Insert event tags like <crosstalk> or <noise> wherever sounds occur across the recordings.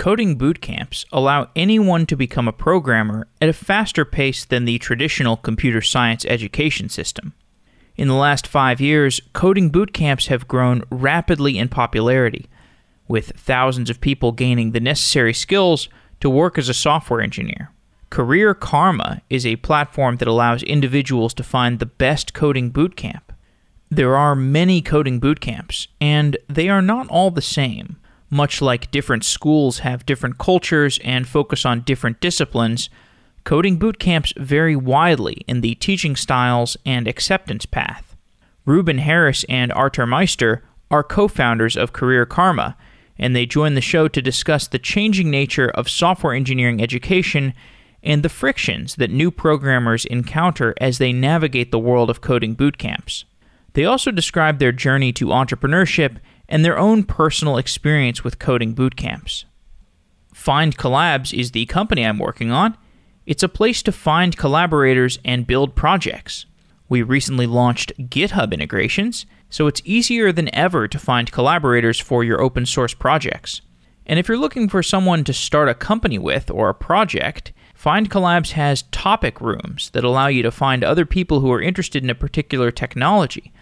Coding boot camps allow anyone to become a programmer at a faster pace than the traditional computer science education system. In the last five years, coding boot camps have grown rapidly in popularity, with thousands of people gaining the necessary skills to work as a software engineer. Career Karma is a platform that allows individuals to find the best coding boot camp. There are many coding boot camps, and they are not all the same. Much like different schools have different cultures and focus on different disciplines, coding boot camps vary widely in the teaching styles and acceptance path. Ruben Harris and Artur Meyster are co founders of Career Karma, and they join the show to discuss the changing nature of software engineering education and the frictions that new programmers encounter as they navigate the world of coding boot camps. They also describe their journey to entrepreneurship and their own personal experience with coding boot camps. findcollabs is the company I'm working on. It's a place to find collaborators and build projects. We recently launched GitHub integrations, so it's easier than ever to find collaborators for your open source projects. And if you're looking for someone to start a company with or a project, findcollabs has topic rooms that allow you to find other people who are interested in a particular technology.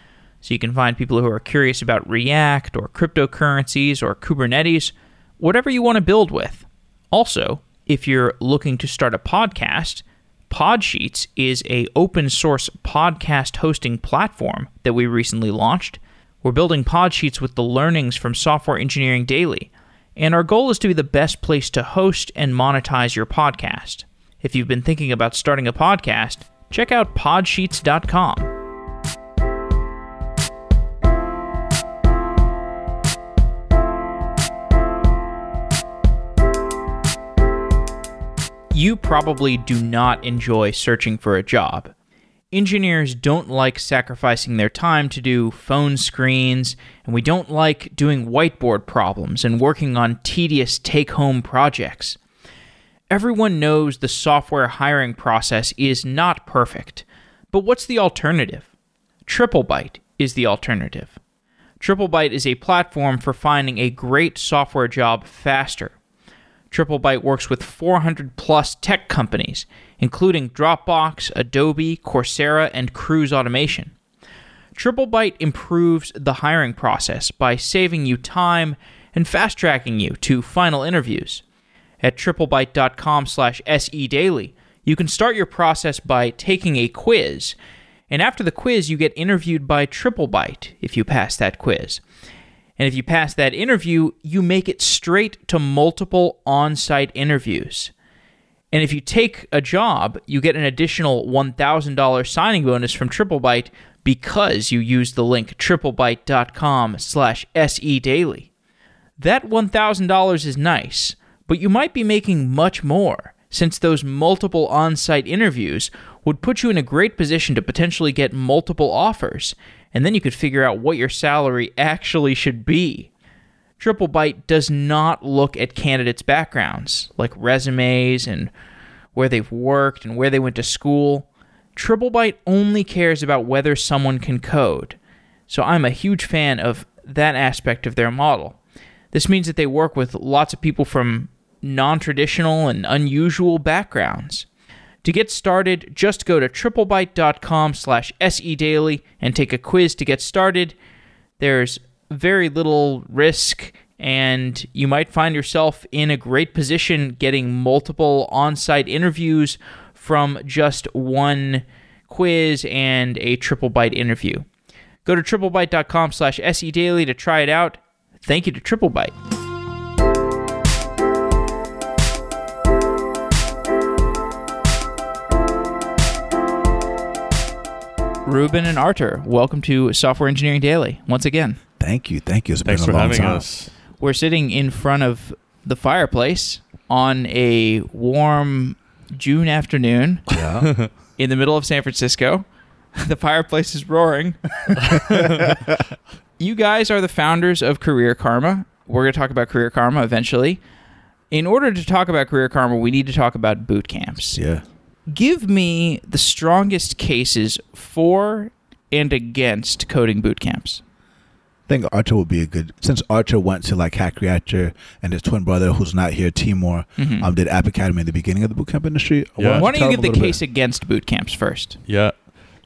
So you can find people who are curious about React or cryptocurrencies or Kubernetes, whatever you want to build with. Also, if you're looking to start a podcast, Podsheets is a open source podcast hosting platform that we recently launched. We're building Podsheets with the learnings from Software Engineering Daily, and our goal is to be the best place to host and monetize your podcast. If you've been thinking about starting a podcast, check out podsheets.com. you probably do not enjoy searching for a job. Engineers don't like sacrificing their time to do phone screens, and we don't like doing whiteboard problems and working on tedious take home projects. Everyone knows the software hiring process is not perfect, but what's the alternative? TripleByte is the alternative. TripleByte is a platform for finding a great software job faster. TripleByte works with 400 plus tech companies, including Dropbox, Adobe, Coursera, and Cruise Automation. TripleByte improves the hiring process by saving you time and fast tracking you to final interviews. At triplebyte.com slash sedaily, you can start your process by taking a quiz, and after the quiz, you get interviewed by TripleByte if you pass that quiz. And if you pass that interview, you make it straight to multiple on site interviews. And if you take a job, you get an additional $1,000 signing bonus from TripleByte because you use the link triplebyte.com slash sedaily. That $1,000 is nice, but you might be making much more since those multiple on site interviews would put you in a great position to potentially get multiple offers and then you could figure out what your salary actually should be. TripleByte does not look at candidates' backgrounds, like resumes and where they've worked and where they went to school. TripleByte only cares about whether someone can code. So I'm a huge fan of that aspect of their model. This means that they work with lots of people from non traditional and unusual backgrounds. To get started, just go to triplebyte.com slash sedaily and take a quiz to get started. There's very little risk, and you might find yourself in a great position getting multiple on site interviews from just one quiz and a TripleByte interview. Go to triplebyte.com slash sedaily to try it out. Thank you to TripleByte. Ruben and Artur, welcome to Software Engineering Daily once again. Thank you. Thank you. It's Thanks been for long having time. us. We're sitting in front of the fireplace on a warm June afternoon Yeah. <laughs> in the middle of San Francisco. <laughs> The fireplace is roaring. <laughs> you guys are the founders of Career Karma. We're going to talk about Career Karma eventually. In order to talk about Career Karma, we need to talk about boot camps. yeah. Give me the strongest cases for and against coding boot camps. I think Artur would be a good since Artur went to like Hack Reactor and his twin brother who's not here, Timur, Mhm. um, did App Academy in the beginning of the bootcamp industry. Yeah. Why don't tell you give the little case against boot camps first? Yeah.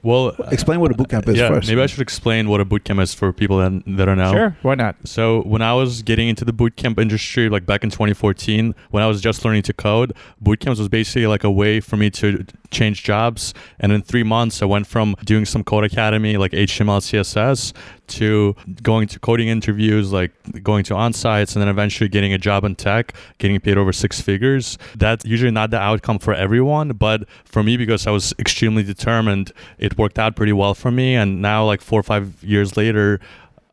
Well. Explain what a bootcamp is yeah, first. maybe I should explain what a bootcamp is for people that, that are now. Sure, why not? So when I was getting into the bootcamp industry, like back in 2014, when I was just learning to code, bootcamps was basically like a way for me to change jobs. And in three months, I went from doing some Codecademy, like HTML, CSS, to going to coding interviews, like going to on-sites, and then eventually getting a job in tech, getting paid over six figures. That's usually not the outcome for everyone, but for me, because I was extremely determined, it worked out pretty well for me. And now, like four or five years later,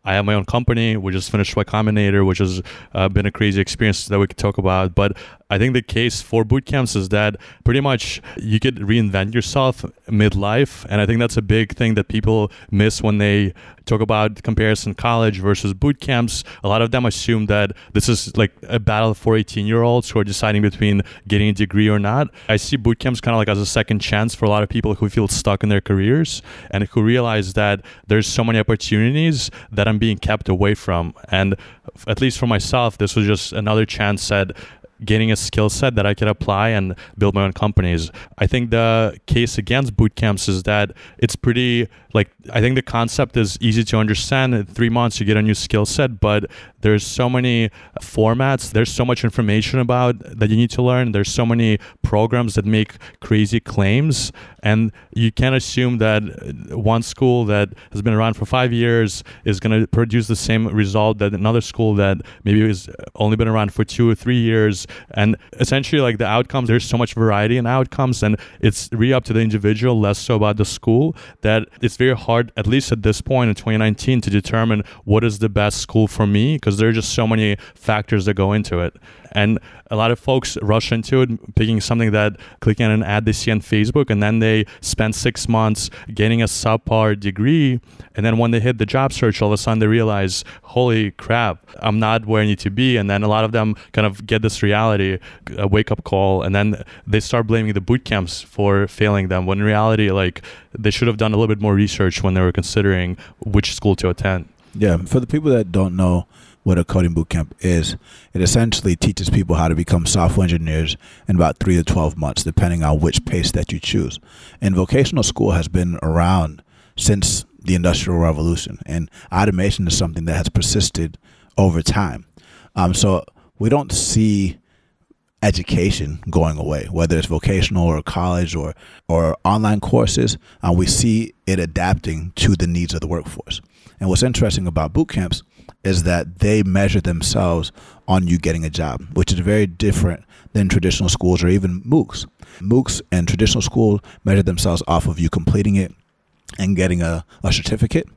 I have my own company. We just finished Y Combinator, which has uh, been a crazy experience that we could talk about. But I think the case for boot camps is that pretty much you could reinvent yourself midlife. And I think that's a big thing that people miss when they talk about comparison college versus boot camps. A lot of them assume that this is like a battle for 18 year olds who are deciding between getting a degree or not. I see boot camps kind of like as a second chance for a lot of people who feel stuck in their careers and who realize that there's so many opportunities that I'm being kept away from. And at least for myself, this was just another chance at getting a skill set that I could apply and build my own companies. I think the case against boot camps is that it's pretty like I think the concept is easy to understand. In three months you get a new skill set, but there's so many formats, there's so much information about that you need to learn. There's so many programs that make crazy claims and you can't assume that one school that has been around for five years is going to produce the same result that another school that maybe has only been around for two or three years and essentially like the outcomes there's so much variety in outcomes and it's really up to the individual less so about the school that it's very hard at least at this point in 2019 to determine what is the best school for me because there are just so many factors that go into it and a lot of folks rush into it picking something that clicking on an ad they see on facebook and then they spend six months getting a subpar degree. And then when they hit the job search all of a sudden they realize holy crap i'm not where i need to be. And then a lot of them kind of get this reality a wake up call and then they start blaming the boot camps for failing them when in reality like they should have done a little bit more research when they were considering which school to attend. Yeah, for the people that don't know what a coding bootcamp is, it essentially teaches people how to become software engineers in about three to 12 months, depending on which pace that you choose. And vocational school has been around since the Industrial Revolution, and automation is something that has persisted over time. Um, so we don't see education going away, whether it's vocational or college or or online courses. Uh, we see it adapting to the needs of the workforce. And what's interesting about boot camps is that they measure themselves on you getting a job, which is very different than traditional schools or even MOOCs. MOOCs and traditional schools measure themselves off of you completing it and getting a, a certificate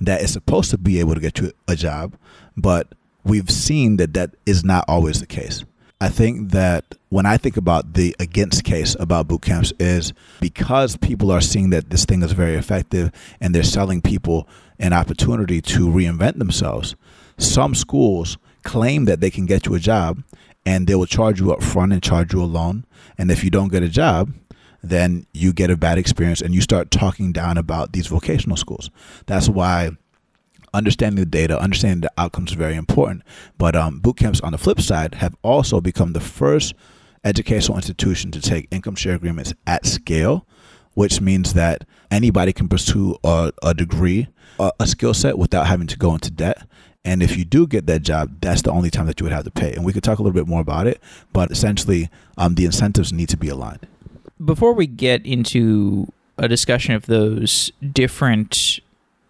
that is supposed to be able to get you a job, but we've seen that that is not always the case. I think that when I think about the against case about boot camps is because people are seeing that this thing is very effective and they're selling people an opportunity to reinvent themselves. Some schools claim that they can get you a job and they will charge you up front and charge you a loan. And if you don't get a job, then you get a bad experience and you start talking down about these vocational schools. That's why understanding the data, understanding the outcomes is very important. But um, boot camps, on the flip side, have also become the first educational institution to take income share agreements at scale, which means that anybody can pursue a, a degree, a, a skill set without having to go into debt. And if you do get that job, that's the only time that you would have to pay. And we could talk a little bit more about it, but essentially, um, the incentives need to be aligned. Before we get into a discussion of those different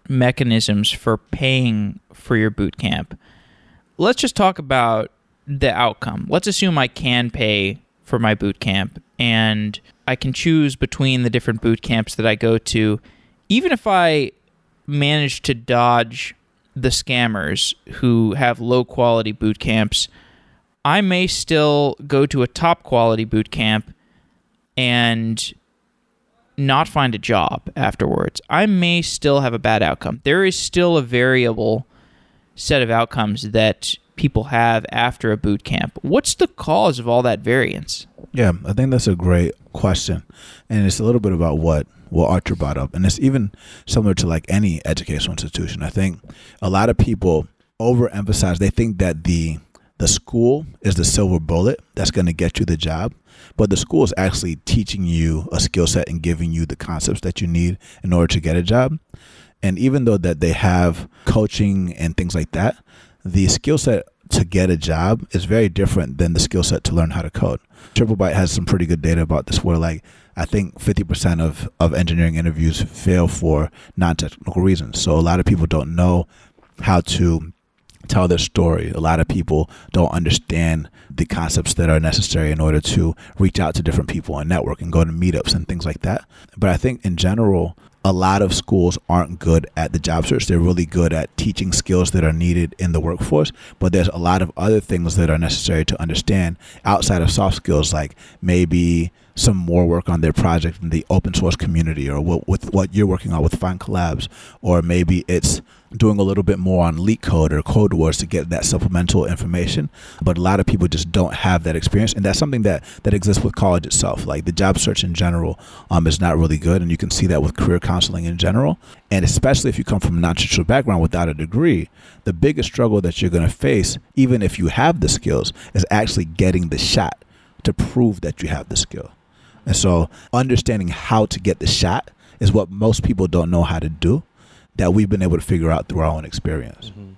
mechanisms for paying for your boot camp, let's just talk about the outcome. Let's assume I can pay for my boot camp and I can choose between the different boot camps that I go to. Even if I manage to dodge the scammers who have low quality boot camps, I may still go to a top quality boot camp and not find a job afterwards. I may still have a bad outcome. There is still a variable set of outcomes that people have after a boot camp. What's the cause of all that variance? Yeah, I think that's a great question, and it's a little bit about what what Artur brought up, and it's even similar to like any educational institution. I think a lot of people overemphasize. They think that the the school is the silver bullet that's going to get you the job, but the school is actually teaching you a skill set and giving you the concepts that you need in order to get a job. And even though that they have coaching and things like that, the skill set to get a job is very different than the skill set to learn how to code. TripleByte has some pretty good data about this where like I think 50% of, of engineering interviews fail for non-technical reasons. So a lot of people don't know how to tell their story. A lot of people don't understand the concepts that are necessary in order to reach out to different people and network and go to meetups and things like that. But I think in general, a lot of schools aren't good at the job search. They're really good at teaching skills that are needed in the workforce, but there's a lot of other things that are necessary to understand outside of soft skills, like maybe some more work on their project in the open source community or what, with what you're working on with Findcollabs, or maybe it's doing a little bit more on LeetCode or Codewars to get that supplemental information. But a lot of people just don't have that experience and that's something that that exists with college itself. Like the job search in general um, is not really good and you can see that with career counseling in general. And especially if you come from a non-traditional background without a degree the biggest struggle that you're going to face even if you have the skills is actually getting the shot to prove that you have the skill and so understanding how to get the shot is what most people don't know how to do that we've been able to figure out through our own experience. Mm-hmm.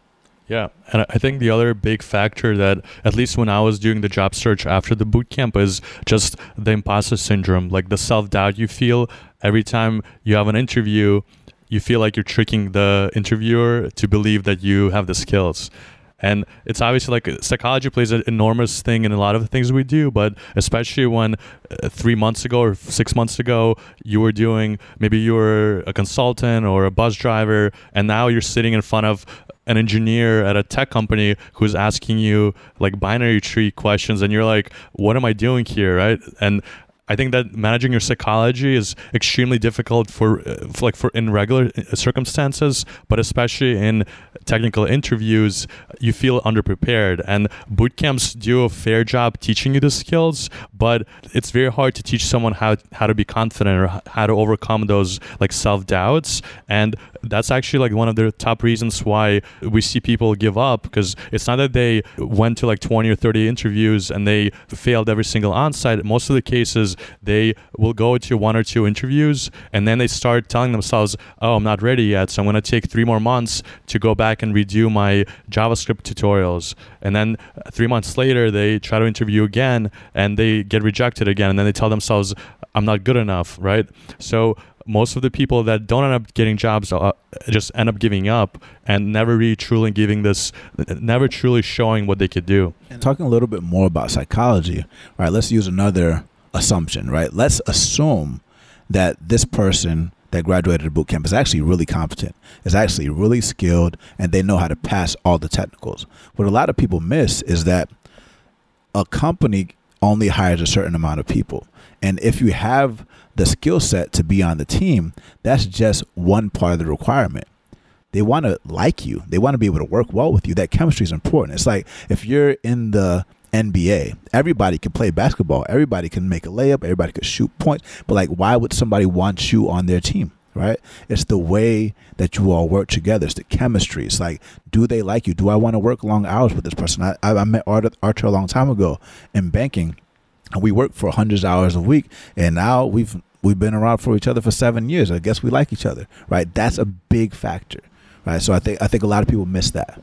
Yeah, and I think the other big factor that, at least when I was doing the job search after the boot camp, is just the imposter syndrome, like the self doubt you feel every time you have an interview. You feel like you're tricking the interviewer to believe that you have the skills. And it's obviously like psychology plays an enormous thing in a lot of the things we do, but especially when uh, three months ago or six months ago you were doing maybe you were a consultant or a bus driver, and now you're sitting in front of an engineer at a tech company who's asking you like binary tree questions and you're like what am i doing here? Right? And I think that managing your psychology is extremely difficult for, uh, for, like for in regular uh, circumstances, but especially in technical interviews, you feel underprepared. And boot camps do a fair job teaching you the skills, but it's very hard to teach someone how how to be confident or how to overcome those like self doubts. And that's actually like one of the top reasons why we see people give up because it's not that they went to like 20 or 30 interviews and they failed every single onsite. Most of the cases they will go to one or two interviews and then they start telling themselves, "Oh, I'm not ready yet, so I'm going to take 3 more months to go back and redo my JavaScript tutorials." And then uh, 3 months later, they try to interview again and they get rejected again and then they tell themselves, "I'm not good enough," right? So most of the people that don't end up getting jobs uh, just end up giving up and never really truly giving this never truly showing what they could do talking a little bit more about psychology right let's use another assumption, right? Let's assume that this person that graduated boot camp is actually really competent, is actually really skilled, and they know how to pass all the technicals. What a lot of people miss is that a company only hires a certain amount of people. And if you have the skill set to be on the team, that's just one part of the requirement. They want to like you. They want to be able to work well with you. That chemistry is important. It's like if you're in the NBA. Everybody can play basketball. Everybody can make a layup. Everybody can shoot points. But like, why would somebody want you on their team? Right? It's the way that you all work together. It's the chemistry. It's like, do they like you? Do I want to work long hours with this person? I, I met Artur, Artur a long time ago in banking, we work for hundreds of hours a week. And now we've we've been around for each other for seven years. I guess we like each other, right? That's a big factor, right? So I think I think a lot of people miss that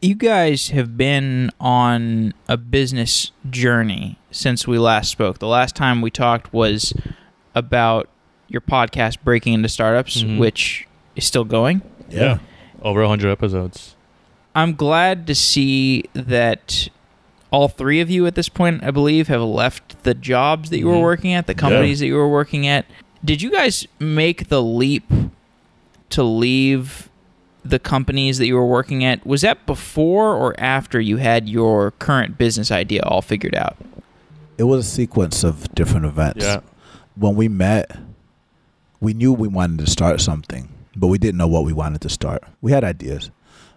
you guys have been on a business journey since we last spoke. The last time we talked was about your podcast breaking into startups, mm-hmm. which is still going. Yeah. yeah. Over 100 episodes. I'm glad to see that all three of you at this point, I believe, have left the jobs that you were mm-hmm. working at, the companies yeah. that you were working at. Did you guys make the leap to leave the companies that you were working at, was that before or after you had your current business idea all figured out? It was a sequence of different events. Yeah. When we met, we knew we wanted to start something, but we didn't know what we wanted to start. We had ideas,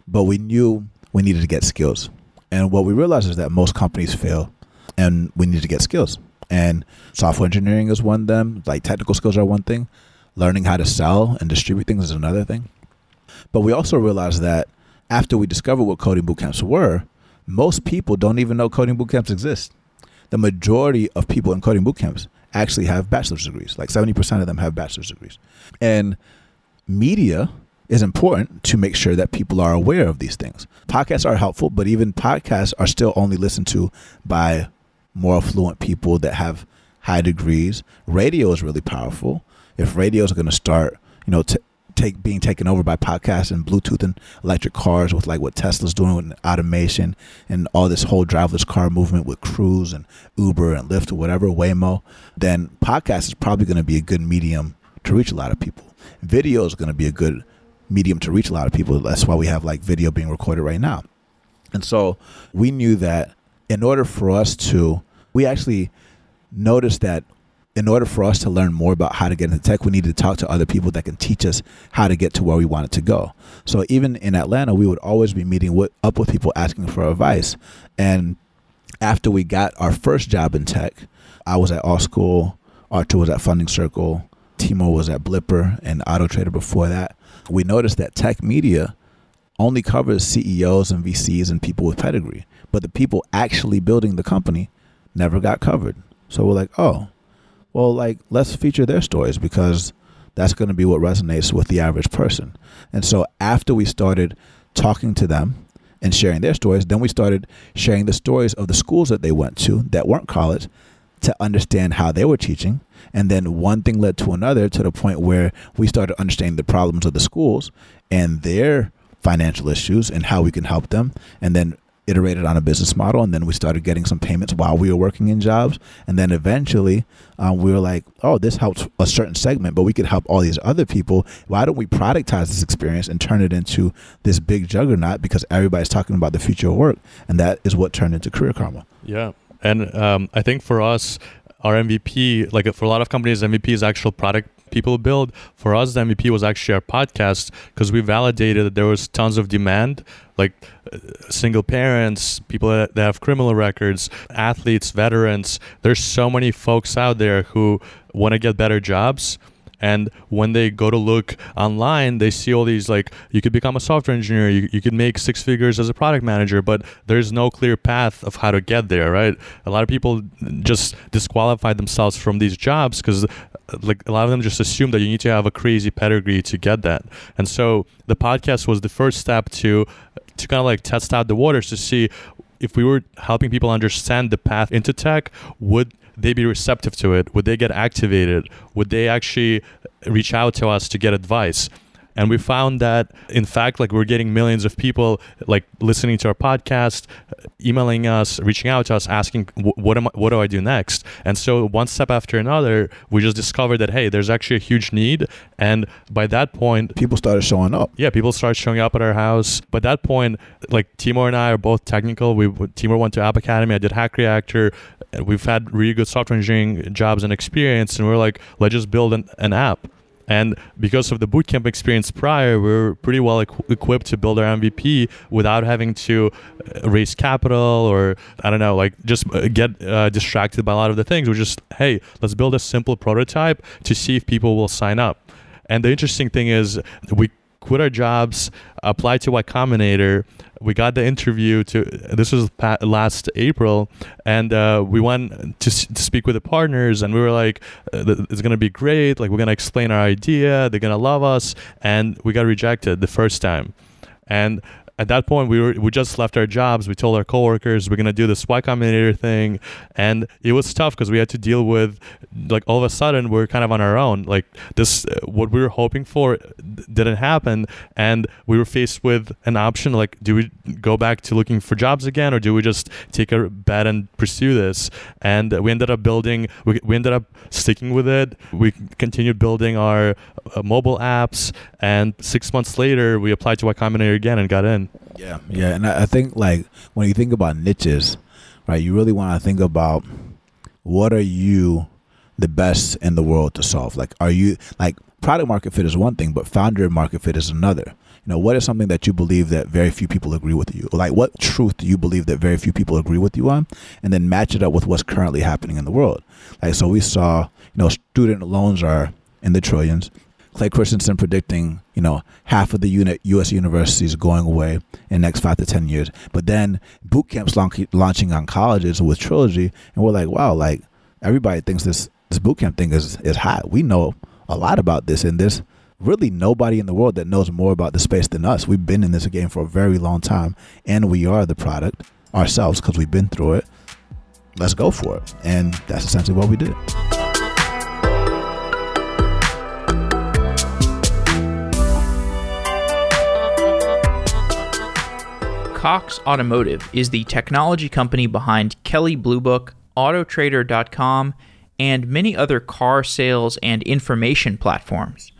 but we knew we needed to get skills. And what we realize is that most companies fail and we need to get skills. And software engineering is one of them, like technical skills are one thing, learning how to sell and distribute things is another thing. But we also realized that after we discovered what coding boot camps were, most people don't even know coding boot camps exist. The majority of people in coding boot camps actually have bachelor's degrees. Like 70% of them have bachelor's degrees. And media is important to make sure that people are aware of these things. Podcasts are helpful, but even podcasts are still only listened to by more affluent people that have high degrees. Radio is really powerful. If radio is going to start, you know, t- take being taken over by podcasts and Bluetooth and electric cars with like what Tesla's doing with automation and all this whole driverless car movement with Cruise and Uber and Lyft or whatever Waymo, then podcast is probably going to be a good medium to reach a lot of people. Video is going to be a good medium to reach a lot of people. That's why we have like video being recorded right now. And so we knew that in order for us to, we actually noticed that in order for us to learn more about how to get into tech, we needed to talk to other people that can teach us how to get to where we wanted to go. So even in Atlanta, we would always be meeting with, up with people asking for advice. And after we got our first job in tech, I was at AltSchool, Artur was at Funding Circle, Timur was at Blippar, and Auto Trader before that. We noticed that tech media only covers CEOs and VCs and people with pedigree, but the people actually building the company never got covered. So we're like, oh, well, like let's feature their stories because that's going to be what resonates with the average person. And so after we started talking to them and sharing their stories, then we started sharing the stories of the schools that they went to that weren't college to understand how they were teaching. And then one thing led to another to the point where we started understanding the problems of the schools and their financial issues and how we can help them. And then iterated on a business model and then we started getting some payments while we were working in jobs and then eventually um, we were like oh this helps a certain segment but we could help all these other people why don't we productize this experience and turn it into this big juggernaut because everybody's talking about the future of work and that is what turned into career karma yeah and um, i think for us our mvp like for a lot of companies mvp is actual product people build. For us, the MVP was actually our podcast because we validated that there was tons of demand, like uh, single parents, people that, that have criminal records, athletes, veterans. There's so many folks out there who want to get better jobs and when they go to look online they see all these like you could become a software engineer you, you could make six figures as a product manager but there's no clear path of how to get there right? A lot of people just disqualify themselves from these jobs because like a lot of them just assume that you need to have a crazy pedigree to get that. And so the podcast was the first step to to kind of like test out the waters to see if we were helping people understand the path into tech would they be receptive to it? Would they get activated? Would they actually reach out to us to get advice? and we found that in fact like we're getting millions of people like listening to our podcast emailing us reaching out to us asking what am I, what do i do next? And so one step after another we just discovered that hey there's actually a huge need. And by that point people started showing up. Yeah people started showing up at our house. By that point like timur and i are both technical. We timur went to app academy. I did hack reactor we've had really good software engineering jobs and experience and we're like let's just build an, an app and because of the bootcamp experience prior, we are pretty well equ- equipped to build our MVP without having to uh, raise capital or, I don't know, like just uh, get uh, distracted by a lot of the things. We're just, hey, let's build a simple prototype to see if people will sign up. And the interesting thing is, we quit our jobs, applied to Y Combinator. We got the interview to this was last April, and uh, we went to, to, speak with the partners, and we were like, uh, "It's gonna be great. Like we're gonna explain our idea. They're gonna love us." And we got rejected the first time, and at that point we were we just left our jobs. We told our coworkers we're going to do this y combinator thing. And it was tough because we had to deal with like all of a sudden we're kind of on our own. Like this uh, what we were hoping for didn't happen. And we were faced with an option like do we go back to looking for jobs again or do we just take a bet and pursue this? And we ended up building we, we ended up sticking with it. We continued building our uh, mobile apps. And six months later we applied to y combinator again and got in yeah, yeah, and I think like when you think about niches, right? You really want to think about what are you the best in the world to solve? Like, are you like product market fit is one thing, but founder market fit is another. You know, what is something that you believe that very few people agree with you? Like, what truth do you believe that very few people agree with you on? And then match it up with what's currently happening in the world. Like, so we saw, you know, student loans are in the trillions. Clay Christensen predicting, you know, half of the unit U.S. universities going away in next five to ten years. But then boot camps launch, launching on colleges with Trilogy, and we're like, wow, like everybody thinks this this boot camp thing is is hot. We know a lot about this, and there's really nobody in the world that knows more about the space than us. We've been in this game for a very long time, and we are the product ourselves because we've been through it. Let's go for it, and that's essentially what we did. Cox Automotive is the technology company behind Kelley Blue Book, Autotrader.com, and many other car sales and information platforms.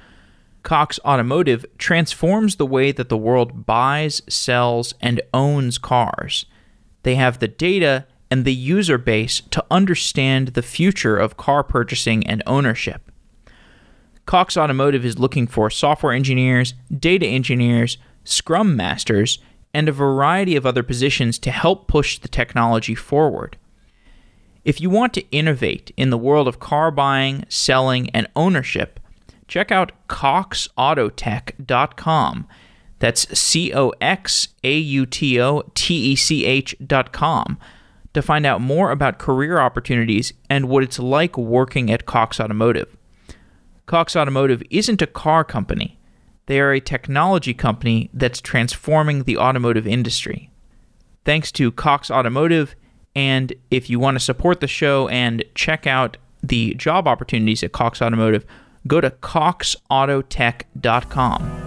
Cox Automotive transforms the way that the world buys, sells, and owns cars. They have the data and the user base to understand the future of car purchasing and ownership. Cox Automotive is looking for software engineers, data engineers, scrum masters, and a variety of other positions to help push the technology forward. If you want to innovate in the world of car buying, selling, and ownership, check out coxautotech.com. That's C O X A U T O T E C H.com to find out more about career opportunities and what it's like working at Cox Automotive. Cox Automotive isn't a car company. They are a technology company that's transforming the automotive industry. Thanks to Cox Automotive, and if you want to support the show and check out the job opportunities at Cox Automotive, go to coxautotech.com.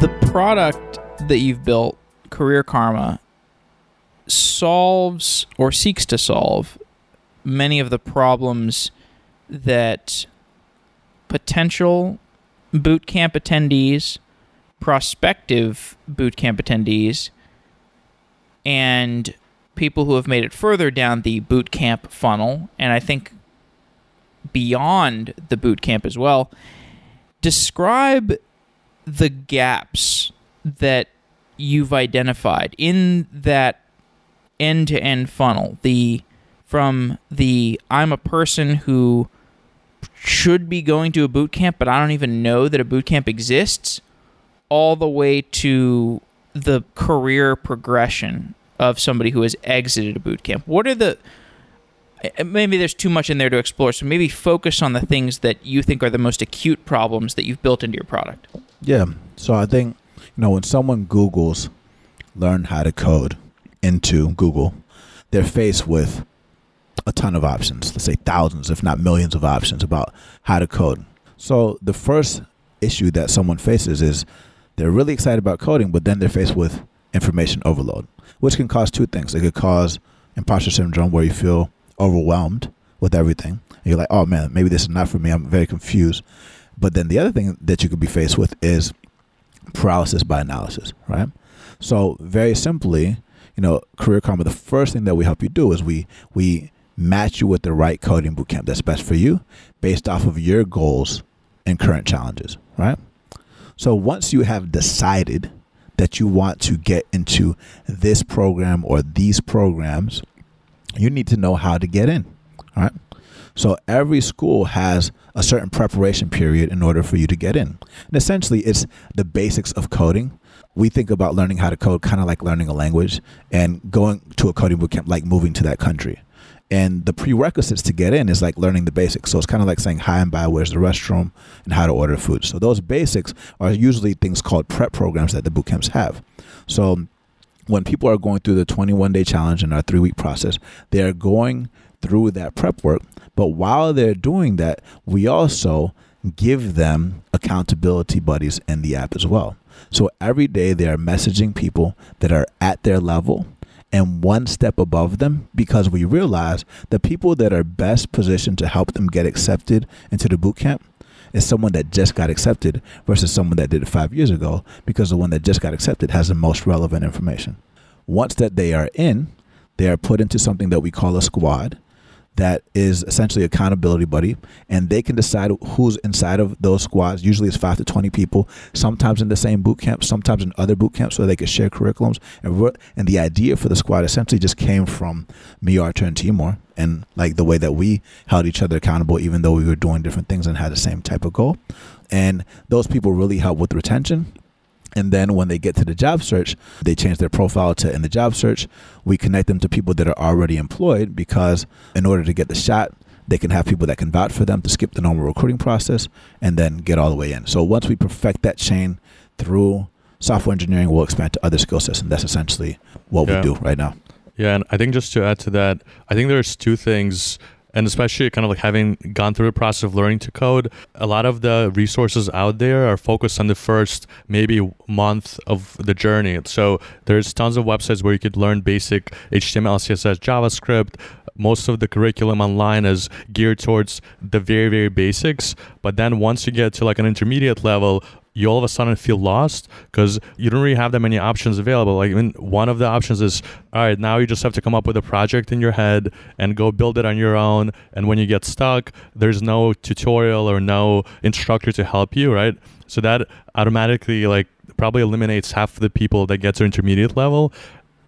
The product that you've built, Career Karma, solves or seeks to solve many of the problems that potential boot camp attendees, prospective boot camp attendees, and people who have made it further down the boot camp funnel, and I think beyond the boot camp as well, describe the gaps that you've identified in that end to end funnel. The from the I'm a person who should be going to a boot camp, but I don't even know that a boot camp exists, all the way to the career progression of somebody who has exited a boot camp. What are the eh, maybe there's too much in there to explore, so maybe focus on the things that you think are the most acute problems that you've built into your product. Yeah. So I think you know when someone Google's learn how to code into Google, they're faced with a ton of options, let's say thousands, if not millions of options about how to code. So the first issue that someone faces is they're really excited about coding, but then they're faced with information overload, which can cause two things. It could cause imposter syndrome where you feel overwhelmed with everything. You're like, oh man, maybe this is not for me. I'm very confused. But then the other thing that you could be faced with is paralysis by analysis, right? So very simply, you know, Career Karma, the first thing that we help you do is we we match you with the right coding bootcamp that's best for you based off of your goals and current challenges, right? So once you have decided that you want to get into this program or these programs, you need to know how to get in, all right? So every school has a certain preparation period in order for you to get in. And essentially, it's the basics of coding. We think about learning how to code kind of like learning a language and going to a coding bootcamp like moving to that country. And the prerequisites to get in is like learning the basics. So it's kind of like saying hi and bye, where's the restroom, and how to order food. So those basics are usually things called prep programs that the bootcamps have. So when people are going through the 21 day challenge and our three week process, they are going through that prep work. But while they're doing that, we also give them accountability buddies in the app as well. So every day they are messaging people that are at their level and one step above them because we realize the people that are best positioned to help them get accepted into the boot camp is someone that just got accepted versus someone that did it five years ago because the one that just got accepted has the most relevant information. Once that they are in, they are put into something that we call a squad. That is essentially accountability buddy, and they can decide who's inside of those squads. Usually, it's five to twenty people. Sometimes in the same boot camp, sometimes in other boot camps, so they can share curriculums. And and the idea for the squad essentially just came from me, Artur, and Timur, and like the way that we held each other accountable, even though we were doing different things and had the same type of goal. And those people really help with retention and then when they get to the job search, they change their profile to in the job search. We connect them to people that are already employed because in order to get the shot, they can have people that can vouch for them to skip the normal recruiting process and then get all the way in. So once we perfect that chain through software engineering, we'll expand to other skill sets. And that's essentially what yeah. we do right now. Yeah, and I think just to add to that, I think there's two things and especially kind of like having gone through the process of learning to code a lot of the resources out there are focused on the first maybe month of the journey. So there's tons of websites where you could learn basic html css javascript. Most of the curriculum online is geared towards the very very basics. But then once you get to like an intermediate level you all of a sudden feel lost because you don't really have that many options available. Like even one of the options is, all right, now you just have to come up with a project in your head and go build it on your own. And when you get stuck, there's no tutorial or no instructor to help you, right? So that automatically like probably eliminates half the people that get to intermediate level.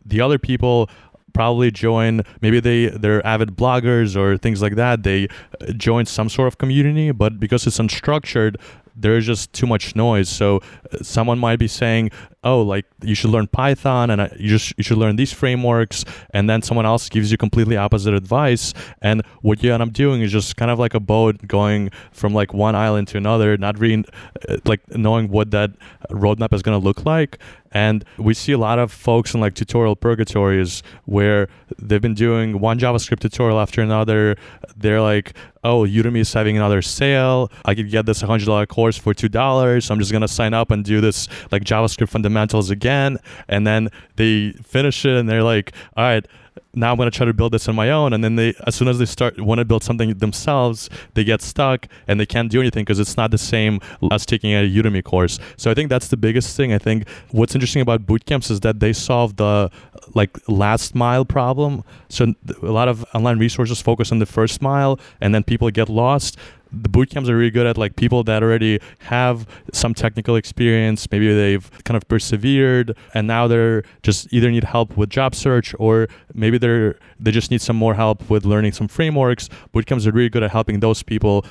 The other people probably join maybe they they're avid bloggers or things like that they uh, join some sort of community but because it's unstructured there's just too much noise. So uh, someone might be saying, "Oh, like you should learn Python and you just you should learn these frameworks," and then someone else gives you completely opposite advice. And what you end up doing is just kind of like a boat going from like one island to another, not really uh, like knowing what that roadmap is going to look like. And we see a lot of folks in like tutorial purgatories where they've been doing one JavaScript tutorial after another. They're like, oh, Udemy is having another sale. I could get this $100 course for $2. So I'm just going to sign up and do this like JavaScript fundamentals again. And then they finish it and they're like, all right, now I'm going to try to build this on my own. And then they, as soon as they start want to build something themselves, they get stuck and they can't do anything because it's not the same as taking a Udemy course. So I think that's the biggest thing. I think what's interesting about boot camps is that they solve the like last mile problem. So a lot of online resources focus on the first mile, and then people get lost the boot camps are really good at like people that already have some technical experience maybe they've kind of persevered and now they're just either need help with job search or maybe they're they just need some more help with learning some frameworks. Boot camps are really good at helping those people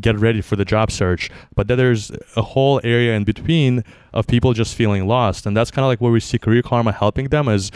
get ready for the job search. But then there's a whole area in between of people just feeling lost and that's kind of like where we see career karma helping them is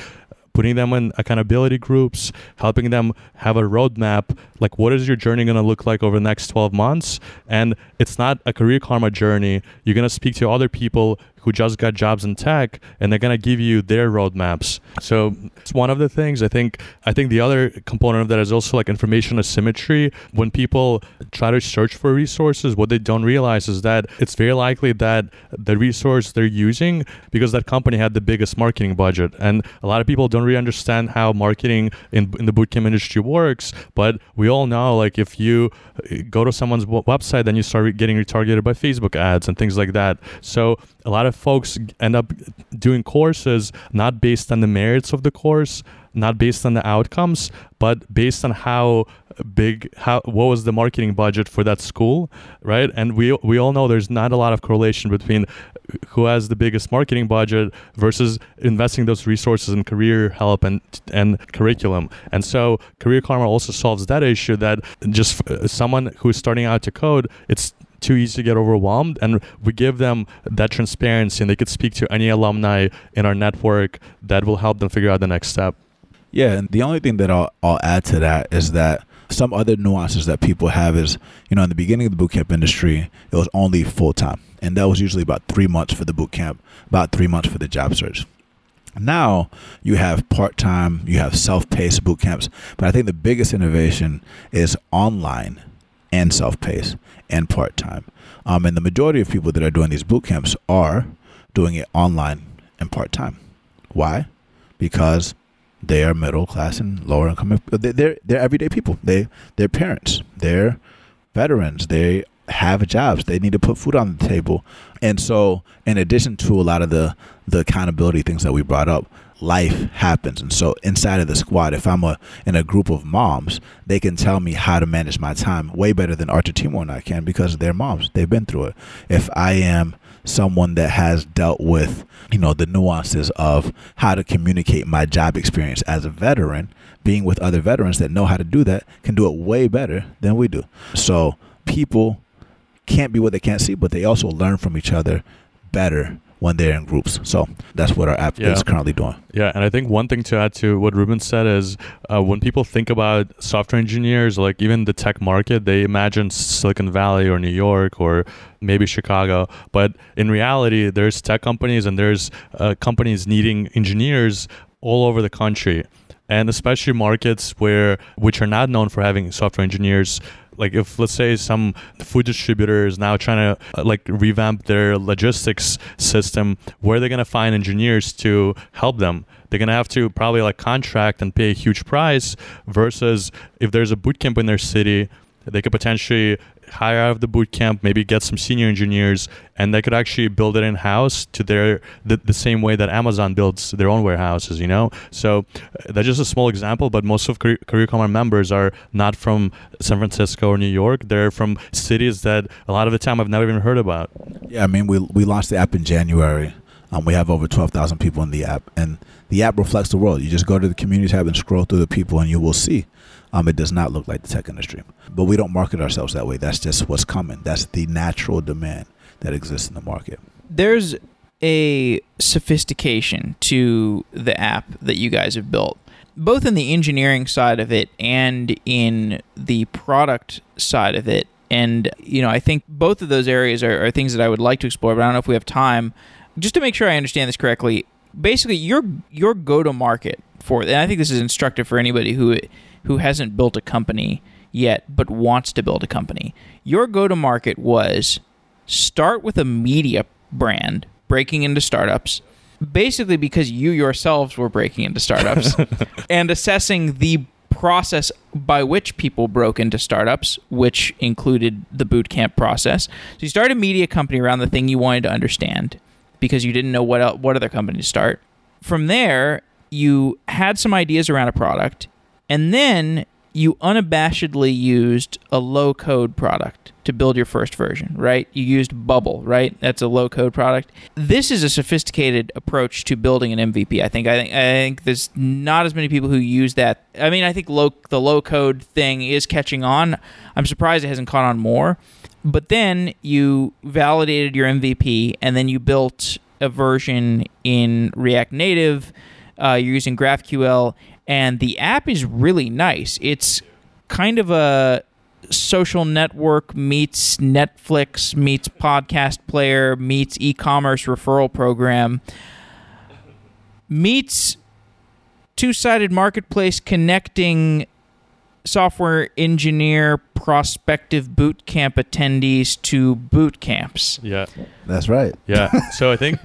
putting them in accountability groups, helping them have a roadmap. Like, what is your journey going to look like over the next 12 months? And it's not a career karma journey. You're going to speak to other people who just got jobs in tech and they're going to give you their roadmaps. So it's one of the things. I think i think the other component of that is also like information asymmetry. When people try to search for resources what they don't realize is that it's very likely that the resource they're using because that company had the biggest marketing budget. And a lot of people don't really understand how marketing in, in the bootcamp industry works but we all know like if you uh, go to someone's website then you start getting retargeted by facebook ads and things like that. So a lot of folks end up doing courses not based on the merits of the course not based on the outcomes but based on how big how what was the marketing budget for that school right? And we we all know there's not a lot of correlation between who has the biggest marketing budget versus investing those resources in career help and and curriculum. And so career karma also solves that issue that just uh, someone who's starting out to code it's too easy to get overwhelmed. And we give them that transparency and they could speak to any alumni in our network that will help them figure out the next step. Yeah, and the only thing that I'll, I'll add to that is that some other nuances that people have is, you know, in the beginning of the bootcamp industry, it was only full time. And that was usually about three months for the bootcamp, about three months for the job search. Now you have part time, you have self paced boot camps, but I think the biggest innovation is online and self paced and part time. Um, and the majority of people that are doing these boot camps are doing it online and part time. Why? Because they are middle class and lower income. They're they're everyday people. They they're parents. They're veterans. They have jobs. They need to put food on the table. And so, in addition to a lot of the the accountability things that we brought up, life happens. And so, inside of the squad, if I'm a in a group of moms, they can tell me how to manage my time way better than Artur Timur and I can because they're moms. They've been through it. If I am someone that has dealt with, you know, the nuances of how to communicate my job experience as a veteran, being with other veterans that know how to do that can do it way better than we do. So people can't be what they can't see, but they also learn from each other better when they're in groups. So that's what our app Yeah. is currently doing. Yeah, and I think one thing to add to what Ruben said is uh, when people think about software engineers, like even the tech market, they imagine Silicon Valley or New York or maybe Chicago. But in reality, there's tech companies and there's uh, companies needing engineers all over the country. And especially markets where which are not known for having software engineers, like if let's say some food distributor is now trying to uh, like revamp their logistics system where are they're going to find engineers to help them? They're going to have to probably like contract and pay a huge price versus if there's a boot camp in their city they could potentially hire out of the boot camp maybe get some senior engineers and they could actually build it in house to their the, the same way that amazon builds their own warehouses you know? So uh, that's just a small example but most of career, career members are not from san francisco or new york. They're from cities that a lot of the time i've never even heard about. Yeah, I mean, we we launched the app in January. Um, we have over twelve thousand people in the app, and the app reflects the world. You just go to the community tab and scroll through the people, and you will see. Um, it does not look like the tech industry, but we don't market ourselves that way. That's just what's coming. That's the natural demand that exists in the market. there's a sophistication to the app that you guys have built both in the engineering side of it and in the product side of it and you know i think both of those areas are, are things that i would like to explore but i don't know if we have time just to make sure i understand this correctly basically your your go to market for and i think this is instructive for anybody who who hasn't built a company yet but wants to build a company. Your go to market was start with a media brand breaking into startups basically because you yourselves were breaking into startups <laughs> and assessing the process by which people broke into startups which included the boot camp process. So you started a media company around the thing you wanted to understand because you didn't know what el what other company to start from there you had some ideas around a product and then you unabashedly used a low code product to build your first version, right? You used Bubble, right? That's a low code product. This is a sophisticated approach to building an MVP. I think I think I think there's not as many people who use that. I mean, I think low the low code thing is catching on. I'm surprised it hasn't caught on more. But then you validated your MVP and then you built a version in React Native. Uh, you're using GraphQL, and the app is really nice. It's kind of a social network meets Netflix meets podcast player meets e-commerce referral program meets two-sided marketplace connecting software engineer prospective boot camp attendees to boot camps. yeah That's right. Yeah. <laughs> So I think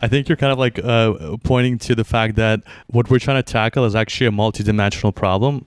I think you're kind of like uh, pointing to the fact that what we're trying to tackle is actually a multidimensional problem.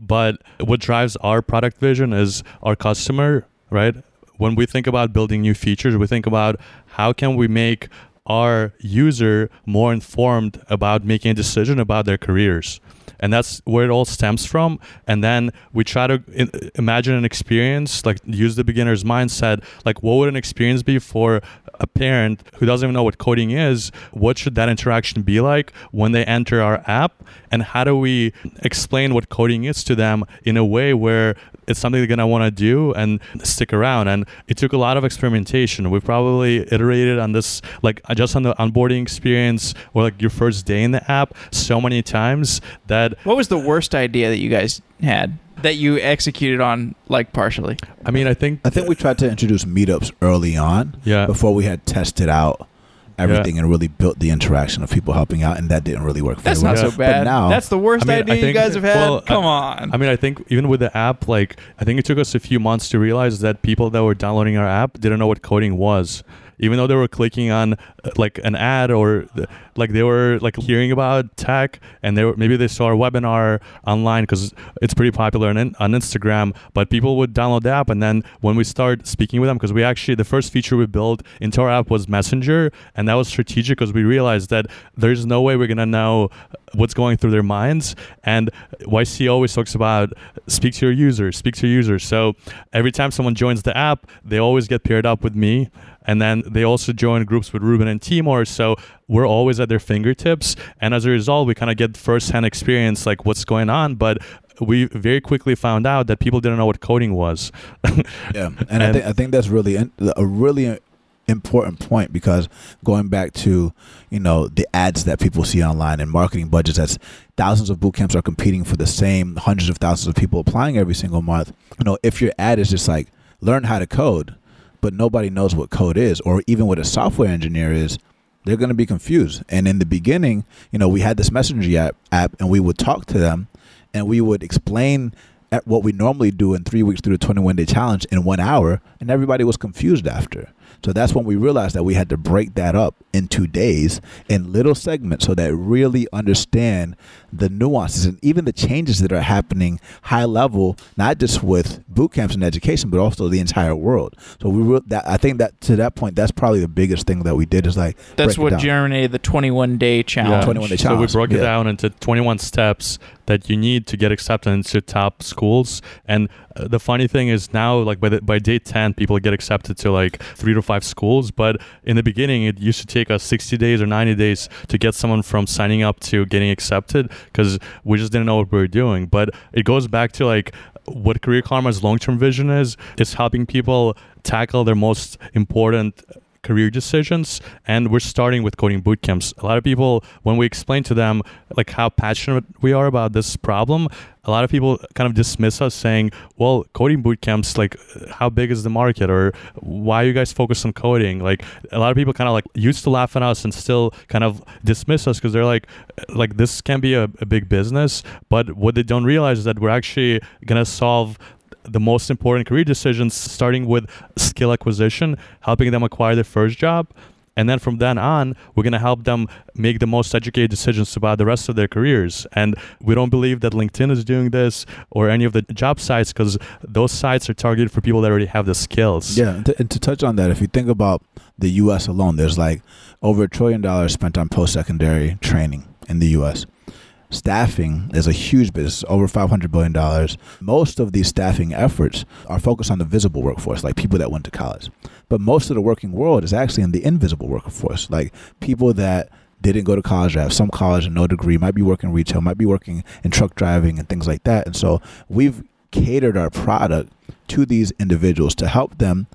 But what drives our product vision is our customer, right? When we think about building new features, we think about how can we make our user more informed about making a decision about their careers and that's where it all stems from. And then we try to in, imagine an experience like use the beginner's mindset like what would an experience be for a parent who doesn't even know what coding is? What should that interaction be like when they enter our app? And how do we explain what coding is to them in a way where it's something they're gonna want to do and stick around? And it took a lot of experimentation. We probably iterated on this like just on the onboarding experience or like your first day in the app so many times that What was the worst idea that you guys had that you executed on like partially? i mean i think I think we tried to introduce meetups early on yeah before we had tested out everything and really built the interaction of people helping out, and that didn't really work. That's not well. so bad. But now, That's the worst I mean, I idea you guys have had. well, Come I- on. I mean, I think even with the app, like I think it took us a few months to realize that people that were downloading our app didn't know what coding was, even though they were clicking on uh, like an ad or th- like they were like hearing about tech and they were maybe they saw a webinar online because it's pretty popular on, on Instagram. But people would download the app, and then when we start speaking with them, because we actually the first feature we built into our app was Messenger, and that was strategic because we realized that there's no way we're gonna know what's going through their minds. And YC always talks about speak to your users, speak to your users. So every time someone joins the app, they always get paired up with me. And then they also join groups with Ruben and Timur. So we're always at their fingertips. And as a result, we kind of get firsthand experience, like what's going on. But we very quickly found out that people didn't know what coding was. <laughs> yeah, and, and I think I think that's really in, a really important point because going back to you know the ads that people see online and marketing budgets that's thousands of boot camps are competing for the same hundreds of thousands of people applying every single month you know if your ad is just like learn how to code but nobody knows what code is or even what a software engineer is they're going to be confused. And in the beginning you know we had this messenger app, app and we would talk to them and we would explain at what we normally do in three weeks through the 21 day challenge in one hour and everybody was confused after so that's when we realized that we had to break that up in two days in little segments so that really understand the nuances and even the changes that are happening high level, not just with boot camps and education, but also the entire world. So we re- that I think that to that point, that's probably the biggest thing that we did is like that's what germinated the 21 day challenge. Yeah. 21 day challenge. So we broke it down into 21 steps that you need to get accepted into top schools. And uh, the funny thing is now, like by the, by day 10, people get accepted to like three to five schools. But in the beginning, it used to take us 60 days or 90 days to get someone from signing up to getting accepted because we just didn't know what we were doing. But it goes back to like what Career Karma's long term vision is. It's helping people tackle their most important career decisions and we're starting with coding bootcamps a lot of people when we explain to them like how passionate we are about this problem a lot of people kind of dismiss us saying well coding bootcamps like how big is the market or why you guys focus on coding? Like a lot of people kind of like used to laugh at us and still kind of dismiss us because they're like like this can be a, a big business but what they don't realize is that we're actually gonna solve the most important career decisions, starting with skill acquisition, helping them acquire their first job. And then from then on, we're going to help them make the most educated decisions about the rest of their careers. And we don't believe that LinkedIn is doing this or any of the job sites because those sites are targeted for people that already have the skills. Yeah. And to, and to touch on that, if you think about the US alone, there's like over a trillion dollars spent on post secondary training in the US staffing is a huge business, over $500 billion. Most of these staffing efforts are focused on the visible workforce, like people that went to college. But most of the working world is actually in the invisible workforce, like people that didn't go to college, or have some college and no degree, might be working retail, might be working in truck driving and things like that. And so we've catered our product to these individuals to help them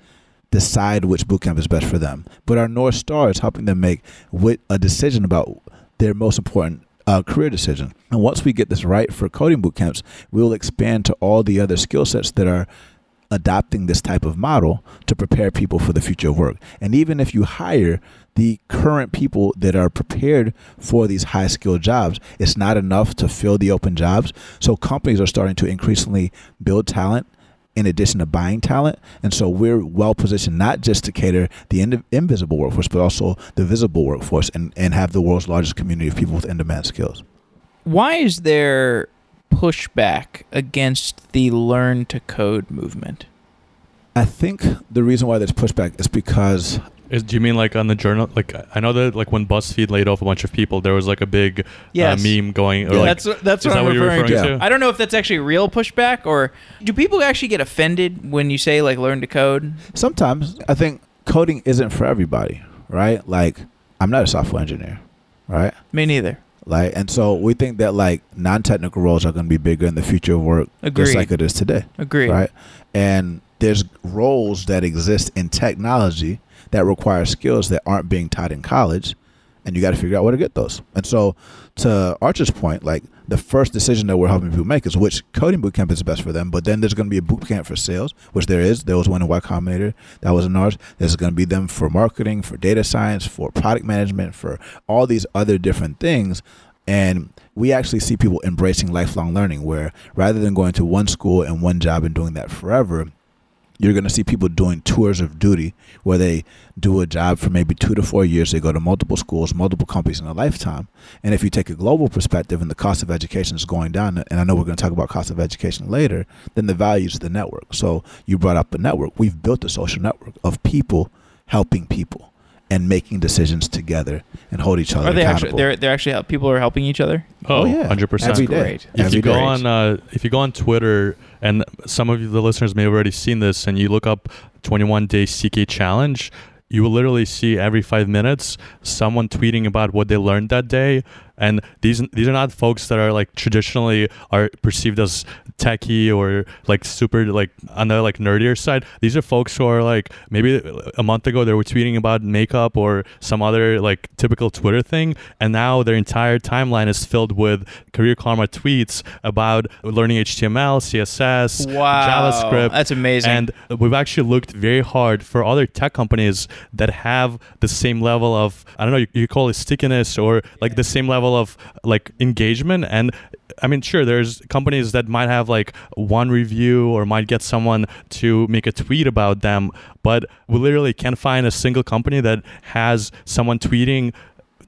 decide which bootcamp is best for them. But our North Star is helping them make a decision about their most important uh, career decision. And once we get this right for coding boot camps, we'll expand to all the other skill sets that are adopting this type of model to prepare people for the future of work. And even if you hire the current people that are prepared for these high skilled jobs, it's not enough to fill the open jobs. So companies are starting to increasingly build talent in addition to buying talent. And so we're well positioned not just to cater the in- invisible workforce, but also the visible workforce and, and have the world's largest community of people with in demand skills. Why is there pushback against the learn to code movement? I think the reason why there's pushback is because is, do you mean like on the journal? Like I know that like when BuzzFeed laid off a bunch of people, there was like a big uh, yes. uh, meme going. Yeah, like, that's that's what I'm what referring, referring to. Yeah. I don't know if that's actually real pushback or do people actually get offended when you say like learn to code? Sometimes I think coding isn't for everybody, right? Like I'm not a software engineer, right? Me neither. Like and so we think that like non-technical roles are going to be bigger in the future of work, Agreed. just like it is today. Agree. Right, and there's roles that exist in technology that require skills that aren't being taught in college and you got to figure out where to get those. And so, to Artur's point, like the first decision that we're helping people make is which coding bootcamp is best for them. But then there's going to be a bootcamp for sales, which there is. There was one in Y Combinator that was in ours. There's going to be them for marketing, for data science, for product management, for all these other different things. And we actually see people embracing lifelong learning, where rather than going to one school and one job and doing that forever, you're going to see people doing tours of duty where they do a job for maybe two to four years. They go to multiple schools, multiple companies in a lifetime. And if you take a global perspective and the cost of education is going down, and I know we're going to talk about cost of education later, then the value is the network. So you brought up the network. We've built a social network of people helping people and making decisions together and hold each other Are they accountable. actually? They're they're actually help, people are helping each other. Oh, yeah. 100%. Every day. Great. if Every you go day. on uh, if you go on Twitter and some of you the listeners may have already seen this and you look up 21 day CK challenge you will literally see every 5 minutes someone tweeting about what they learned that day and these these are not folks that are like traditionally are perceived as techie or like super like on the like nerdier side. These are folks who are like maybe a month ago they were tweeting about makeup or some other like typical twitter thing. And now their entire timeline is filled with career karma tweets about learning html css Wow, javascript. That's amazing. and we've actually looked very hard for other tech companies that have the same level of I don't know you, you call it stickiness or like the same level of like engagement and I mean sure there's companies that might have like one review or might get someone to make a tweet about them but we literally can't find a single company that has someone tweeting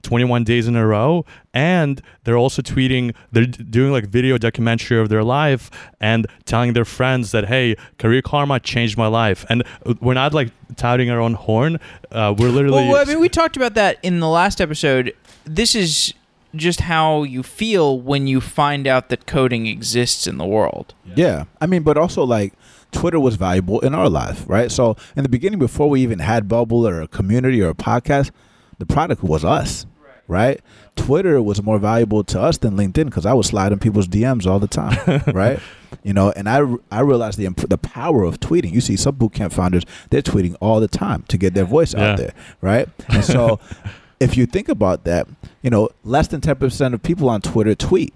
21 days in a row and they're also tweeting they're doing like video documentary of their life and telling their friends that hey career karma changed my life and uh, we're not like touting our own horn uh, we're literally Well, I mean, we talked about that in the last episode. This is just how you feel when you find out that coding exists in the world. Yeah. I mean, but also like Twitter was valuable in our life, right? So in the beginning, before we even had Bubble or a community or a podcast, the product was us, right? Twitter was more valuable to us than LinkedIn because I was sliding people's DMs all the time, <laughs> right? You know, and I I realized the the power of tweeting. You see some bootcamp founders they're tweeting all the time to get their voice Yeah. out there, right? And so <laughs> if you think about that, you know, less than ten percent of people on Twitter tweet,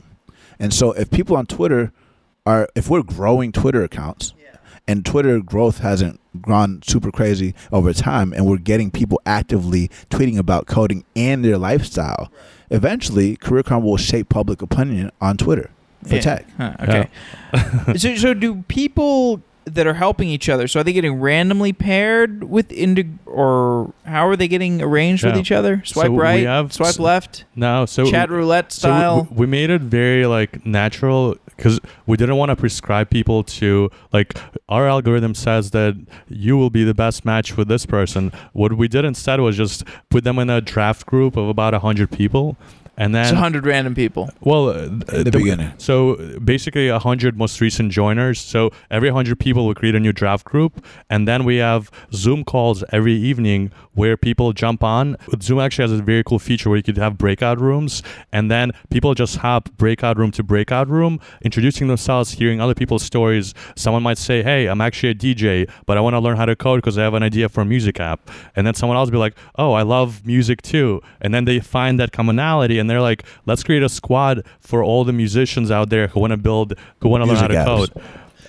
and so if people on Twitter are if we're growing Twitter accounts and Twitter growth hasn't gone super crazy over time and we're getting people actively tweeting about coding and their lifestyle, eventually Career Karma will shape public opinion on Twitter for Yeah. tech. Huh, okay. <laughs> so, so do people that are helping each other? So are they getting randomly paired with into, or how are they getting arranged with each other? Swipe So right, have swipe left, no so chat roulette So we- style. we, we made it very like natural because we didn't want to prescribe people to like our algorithm says that you will be the best match with this person. What we did instead was just put them in a draft group of about hundred people, and then it's a hundred random people. well, uh, In the beginning. So basically, a hundred most recent joiners. So every hundred people will create a new draft group, and then we have Zoom calls every evening where people jump on. Zoom actually has a very cool feature where you could have breakout rooms, and then people just hop breakout room to breakout room, introducing themselves, hearing other people's stories. Someone might say, "Hey, I'm actually a DJ, but I want to learn how to code because I have an idea for a music app," and then someone else will be like, "Oh, I love music too," and then they find that commonality, and they're like, "Let's create a squad for all the musicians out there who want to build, who want to learn how to apps. code."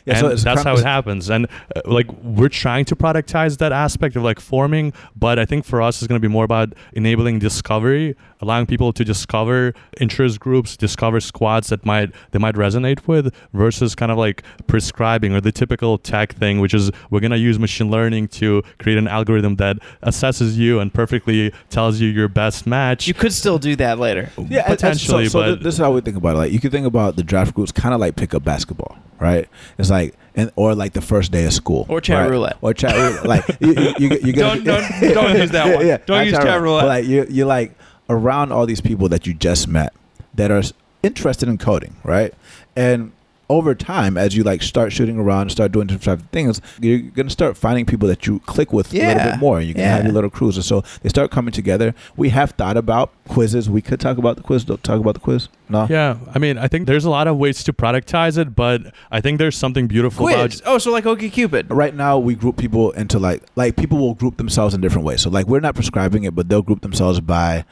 Yeah, and so that's kind how it happens. And uh, like we're trying to productize that aspect of like forming, but I think for us it's going to be more about enabling discovery, allowing people to discover interest groups, discover squads that might they might resonate with, versus kind of like prescribing or the typical tech thing, which is we're going to use machine learning to create an algorithm that assesses you and perfectly tells you your best match. You could still do that later. Yeah, and- and potentially, so, so but this is how we think about it. Like you can think about the draft groups kind of like pickup basketball, right? It's like and or like the first day of school, Or chat right? roulette. or chat roulette. Like you, you, you, you Don't- <laughs> don't- don't use that one. Yeah, Don't use chat roulette. Like you, you're like around all these people that you just met that are interested in coding, right? And over time, as you like start shooting around and start doing different types of things, you're gonna start finding people that you click with a little bit more. And you can have Yeah. your little crews, and so they start coming together. We have thought about quizzes. We could talk about the quiz. Don't talk about the quiz. No. yeah, I mean, I think there's a lot of ways to productize it, but I think there's something beautiful about Oh, so like OkCupid. right now we group people into like like people will group themselves in different ways. So like we're not prescribing it, but they'll group themselves by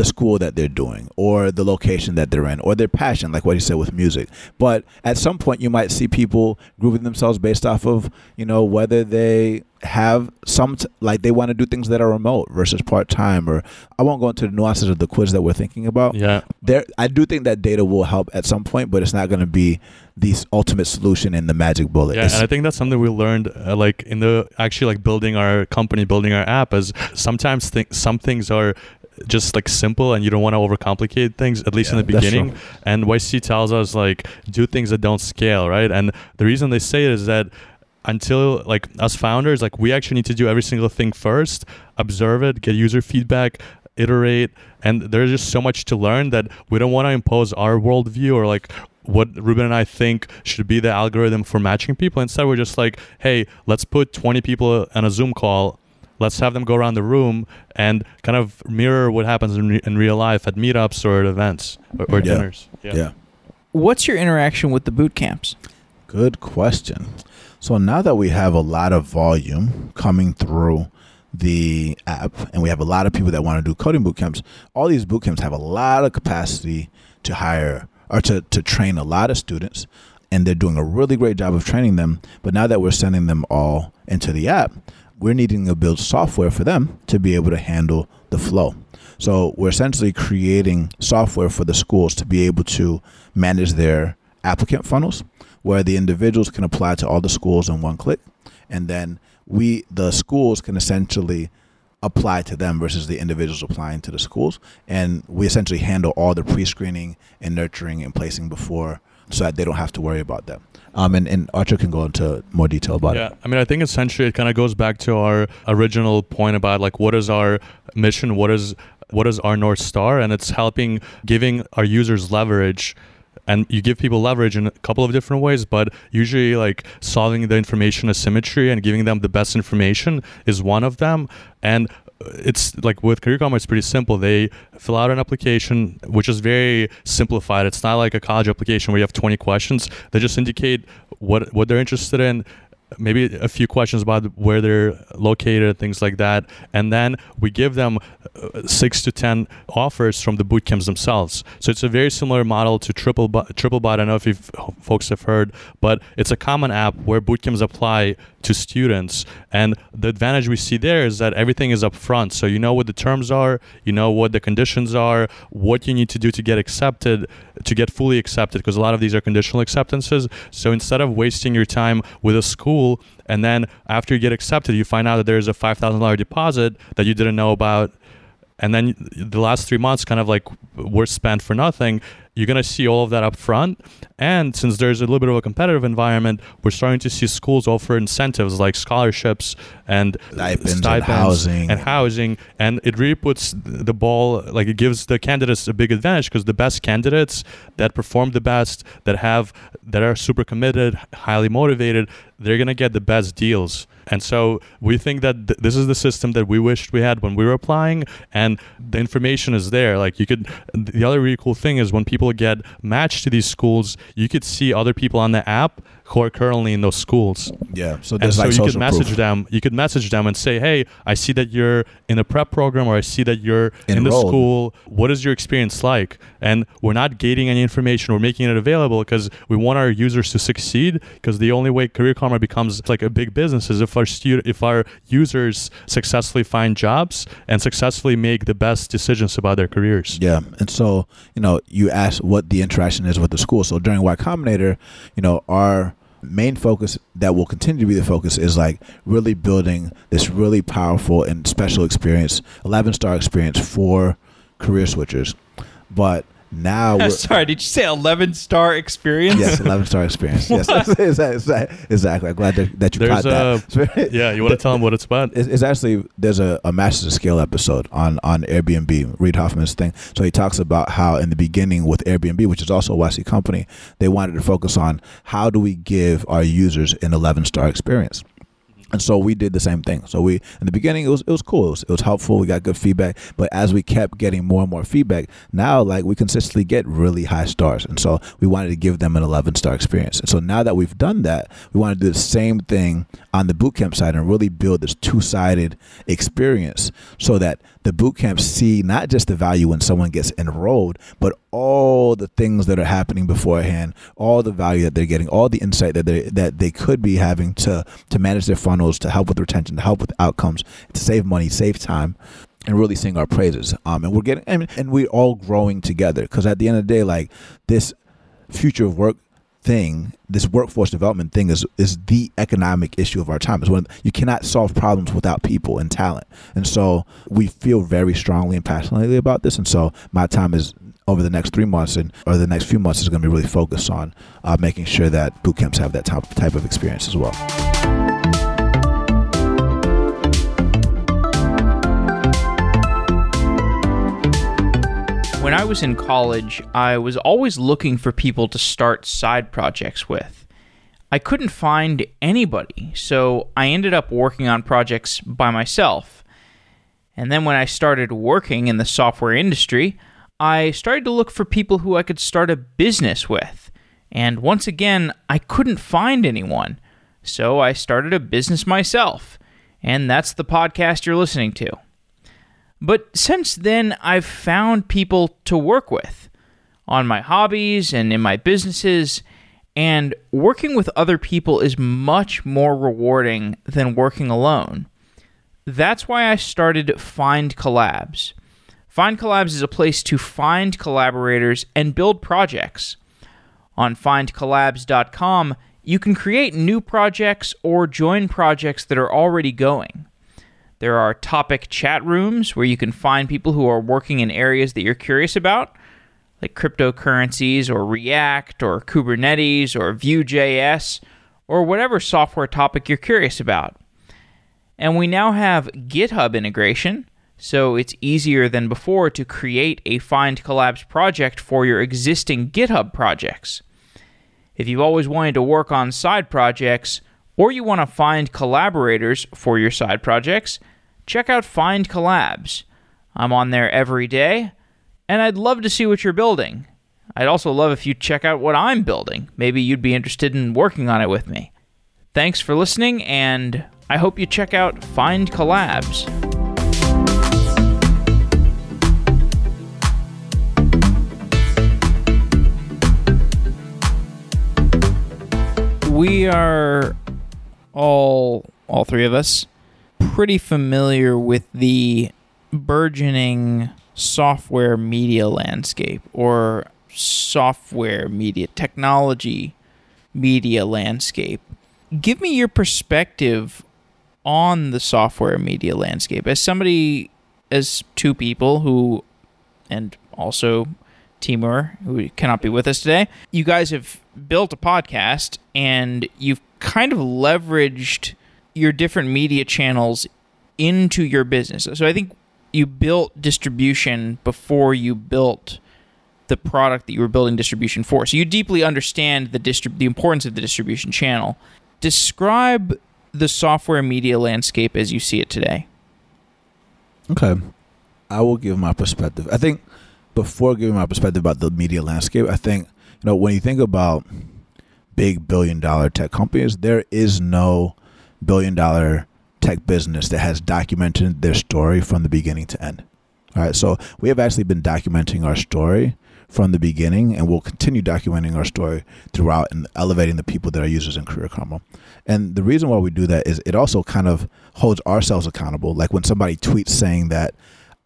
the school that they're doing or the location that they're in or their passion, like what he said with music. But at some point, you might see people grouping themselves based off of, you know, whether they have some t- like they want to do things that are remote versus part time or I won't go into the nuances of the quiz that we're thinking about. Yeah. There I do think that data will help at some point, but it's not going to be the ultimate solution in the magic bullet. Yeah, It's- and I think that's something we learned, uh, like in the actually like building our company, building our app. Is sometimes th- some things are just like simple, and you don't want to overcomplicate things. At least Yeah, in the beginning. And YC tells us like do things that don't scale, right? And the reason they say it is that until like us founders, like we actually need to do every single thing first, observe it, get user feedback, iterate, and there's just so much to learn that we don't want to impose our worldview or like what Ruben and I think should be the algorithm for matching people. Instead, we're just like, hey, let's put 20 people on a Zoom call. Let's have them go around the room and kind of mirror what happens in, re- in real life at meetups or at events or, or Yeah. dinners. yeah. What's your interaction with the boot camps? Good question. So now that we have a lot of volume coming through the app and we have a lot of people that want to do coding boot camps, all these boot camps have a lot of capacity to hire or to, to train a lot of students. And they're doing a really great job of training them. But now that we're sending them all into the app, we're needing to build software for them to be able to handle the flow. So we're essentially creating software for the schools to be able to manage their applicant funnels where the individuals can apply to all the schools in one click and then we the schools can essentially apply to them versus the individuals applying to the schools and we essentially handle all the pre-screening and nurturing and placing before so that they don't have to worry about that um, and, and Artur can go into more detail about yeah, it Yeah, I mean, I think essentially it kind of goes back to our original point about like what is our mission, what is what is our north star, and it's helping giving our users leverage. And you give people leverage in a couple of different ways, but usually like solving the information asymmetry and giving them the best information is one of them. And it's like with Career Karma it's pretty simple. They fill out an application which is very simplified. It's not like a college application where you have 20 questions. They just indicate what what they're interested in maybe a few questions about where they're located things like that. And then we give them uh, six to ten offers from the boot camps themselves. So it's a very similar model to triple triplebyte i don't know if you've, folks have heard but it's a common app where boot camps apply to students. And the advantage we see there is that everything is up front so you know what the terms are you know what the conditions are what you need to do to get accepted to get fully accepted because a lot of these are conditional acceptances. So instead of wasting your time with a school and then after you get accepted you find out that there's a $5000 deposit that you didn't know about and then the last three months kind of like were spent for nothing you're going to see all of that up front. And since there's a little bit of a competitive environment we're starting to see schools offer incentives like scholarships and Stipends and housing. and housing. And it really puts the ball like it gives the candidates a big advantage because the best candidates that perform the best that have that are super committed highly motivated they're going to get the best deals and so we think that th- this is the system that we wished we had when we were applying and the information is there. Like you could the other really cool thing is when people get matched to these schools you could see other people on the app who are currently in those schools. Yeah so and there's so like you could message proof. them you could message them and say hey i see that you're in a prep program or i see that you're in the school. What is your experience like? And we're not gating any information we're making it available because we want our users to succeed because the only way career karma becomes like a big business is if our student if our users successfully find jobs and successfully make the best decisions about their careers. Yeah, and so you know, you asked what the interaction is with the school. So during Y Combinator, you know, our main focus that will continue to be the focus is like really building this really powerful and special experience, eleven star experience for career switchers. But now we're, <laughs> Sorry, did you say 11 star experience? yes, eleven star experience. Yes, <laughs> exactly. <laughs> exactly. I'm glad that, that you There's caught that. yeah you want to tell them what it's about It's, it's actually there's a, a Masters of Scale episode on on Airbnb, Reid Hoffman's thing. So he talks about how in the beginning with Airbnb, which is also a YC company, they wanted to focus on how do we give our users an 11 star experience. And so we did the same thing. So we in the beginning it was it was cool. It was, it was helpful. We got good feedback. But as we kept getting more and more feedback, now like we consistently get really high stars. And so we wanted to give them an 11 star experience. And so now that we've done that, we want to do the same thing on the bootcamp side and really build this two sided experience so that the boot camps see not just the value when someone gets enrolled, but all the things that are happening beforehand, all the value that they're getting, all the insight that they that they could be having to to manage their funnels, to help with retention, to help with outcomes, to save money, save time. And really sing our praises, um, and we're getting, and, and we're all growing together. Because at the end of the day, like this future of work thing, this workforce development thing is is the economic issue of our time. Is when you cannot solve problems without people and talent. And so we feel very strongly and passionately about this. And so my time is over the next three months and or the next few months is going to be really focused on uh, making sure that boot camps have that type type of experience as well. When I was in college, I was always looking for people to start side projects with. I couldn't find anybody, so I ended up working on projects by myself. And then when I started working in the software industry, I started to look for people who I could start a business with. And once again, I couldn't find anyone. So I started a business myself. And that's the podcast you're listening to. But since then, I've found people to work with on my hobbies and in my businesses, and working with other people is much more rewarding than working alone. That's why I started Find Collabs. Find Collabs is a place to find collaborators and build projects. On findcollabs.com, you can create new projects or join projects that are already going. There are topic chat rooms where you can find people who are working in areas that you're curious about, like cryptocurrencies or React or Kubernetes or Vue.js or whatever software topic you're curious about. And we now have GitHub integration, so it's easier than before to create a Find Collabs project for your existing GitHub projects. If you've always wanted to work on side projects, or you want to find collaborators for your side projects, check out Find Collabs. I'm on there every day, and I'd love to see what you're building. I'd also love if you check out what I'm building. Maybe you'd be interested in working on it with me. Thanks for listening, and I hope you check out Find Collabs. We are all, all three of us, pretty familiar with the burgeoning software media landscape or software media technology media landscape. Give me your perspective on the software media landscape as somebody as two people who and also Timur, who cannot be with us today. You guys have built a podcast and you've kind of leveraged your different media channels into your business. So I think you built distribution before you built the product that you were building distribution for. So you deeply understand the distrib- the importance of the distribution channel. Describe the software media landscape as you see it today. Okay. I will give my perspective. I think before giving my perspective about the media landscape, I think, you know, when you think about big billion dollar tech companies, there is no billion dollar tech business that has documented their story from the beginning to end. All right, so we have actually been documenting our story from the beginning, and we'll continue documenting our story throughout and elevating the people that are users in Career Karma. And the reason why we do that is it also kind of holds ourselves accountable. Like when somebody tweets saying that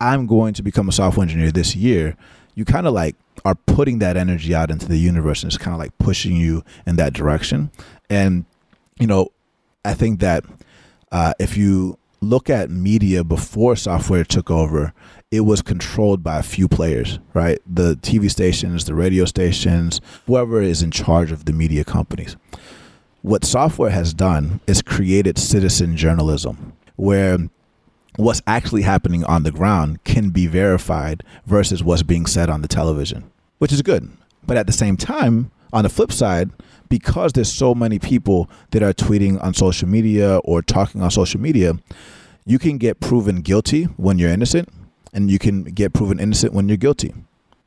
I'm going to become a software engineer this year, you kind of like are putting that energy out into the universe, and it's kind of like pushing you in that direction. And you know, I think that uh, if you look at media before software took over, it was controlled by a few players, right? The TV stations, the radio stations, whoever is in charge of the media companies. What software has done is created citizen journalism, where what's actually happening on the ground can be verified versus what's being said on the television, which is good. But at the same time, on the flip side, because there's so many people that are tweeting on social media or talking on social media, you can get proven guilty when you're innocent and you can get proven innocent when you're guilty,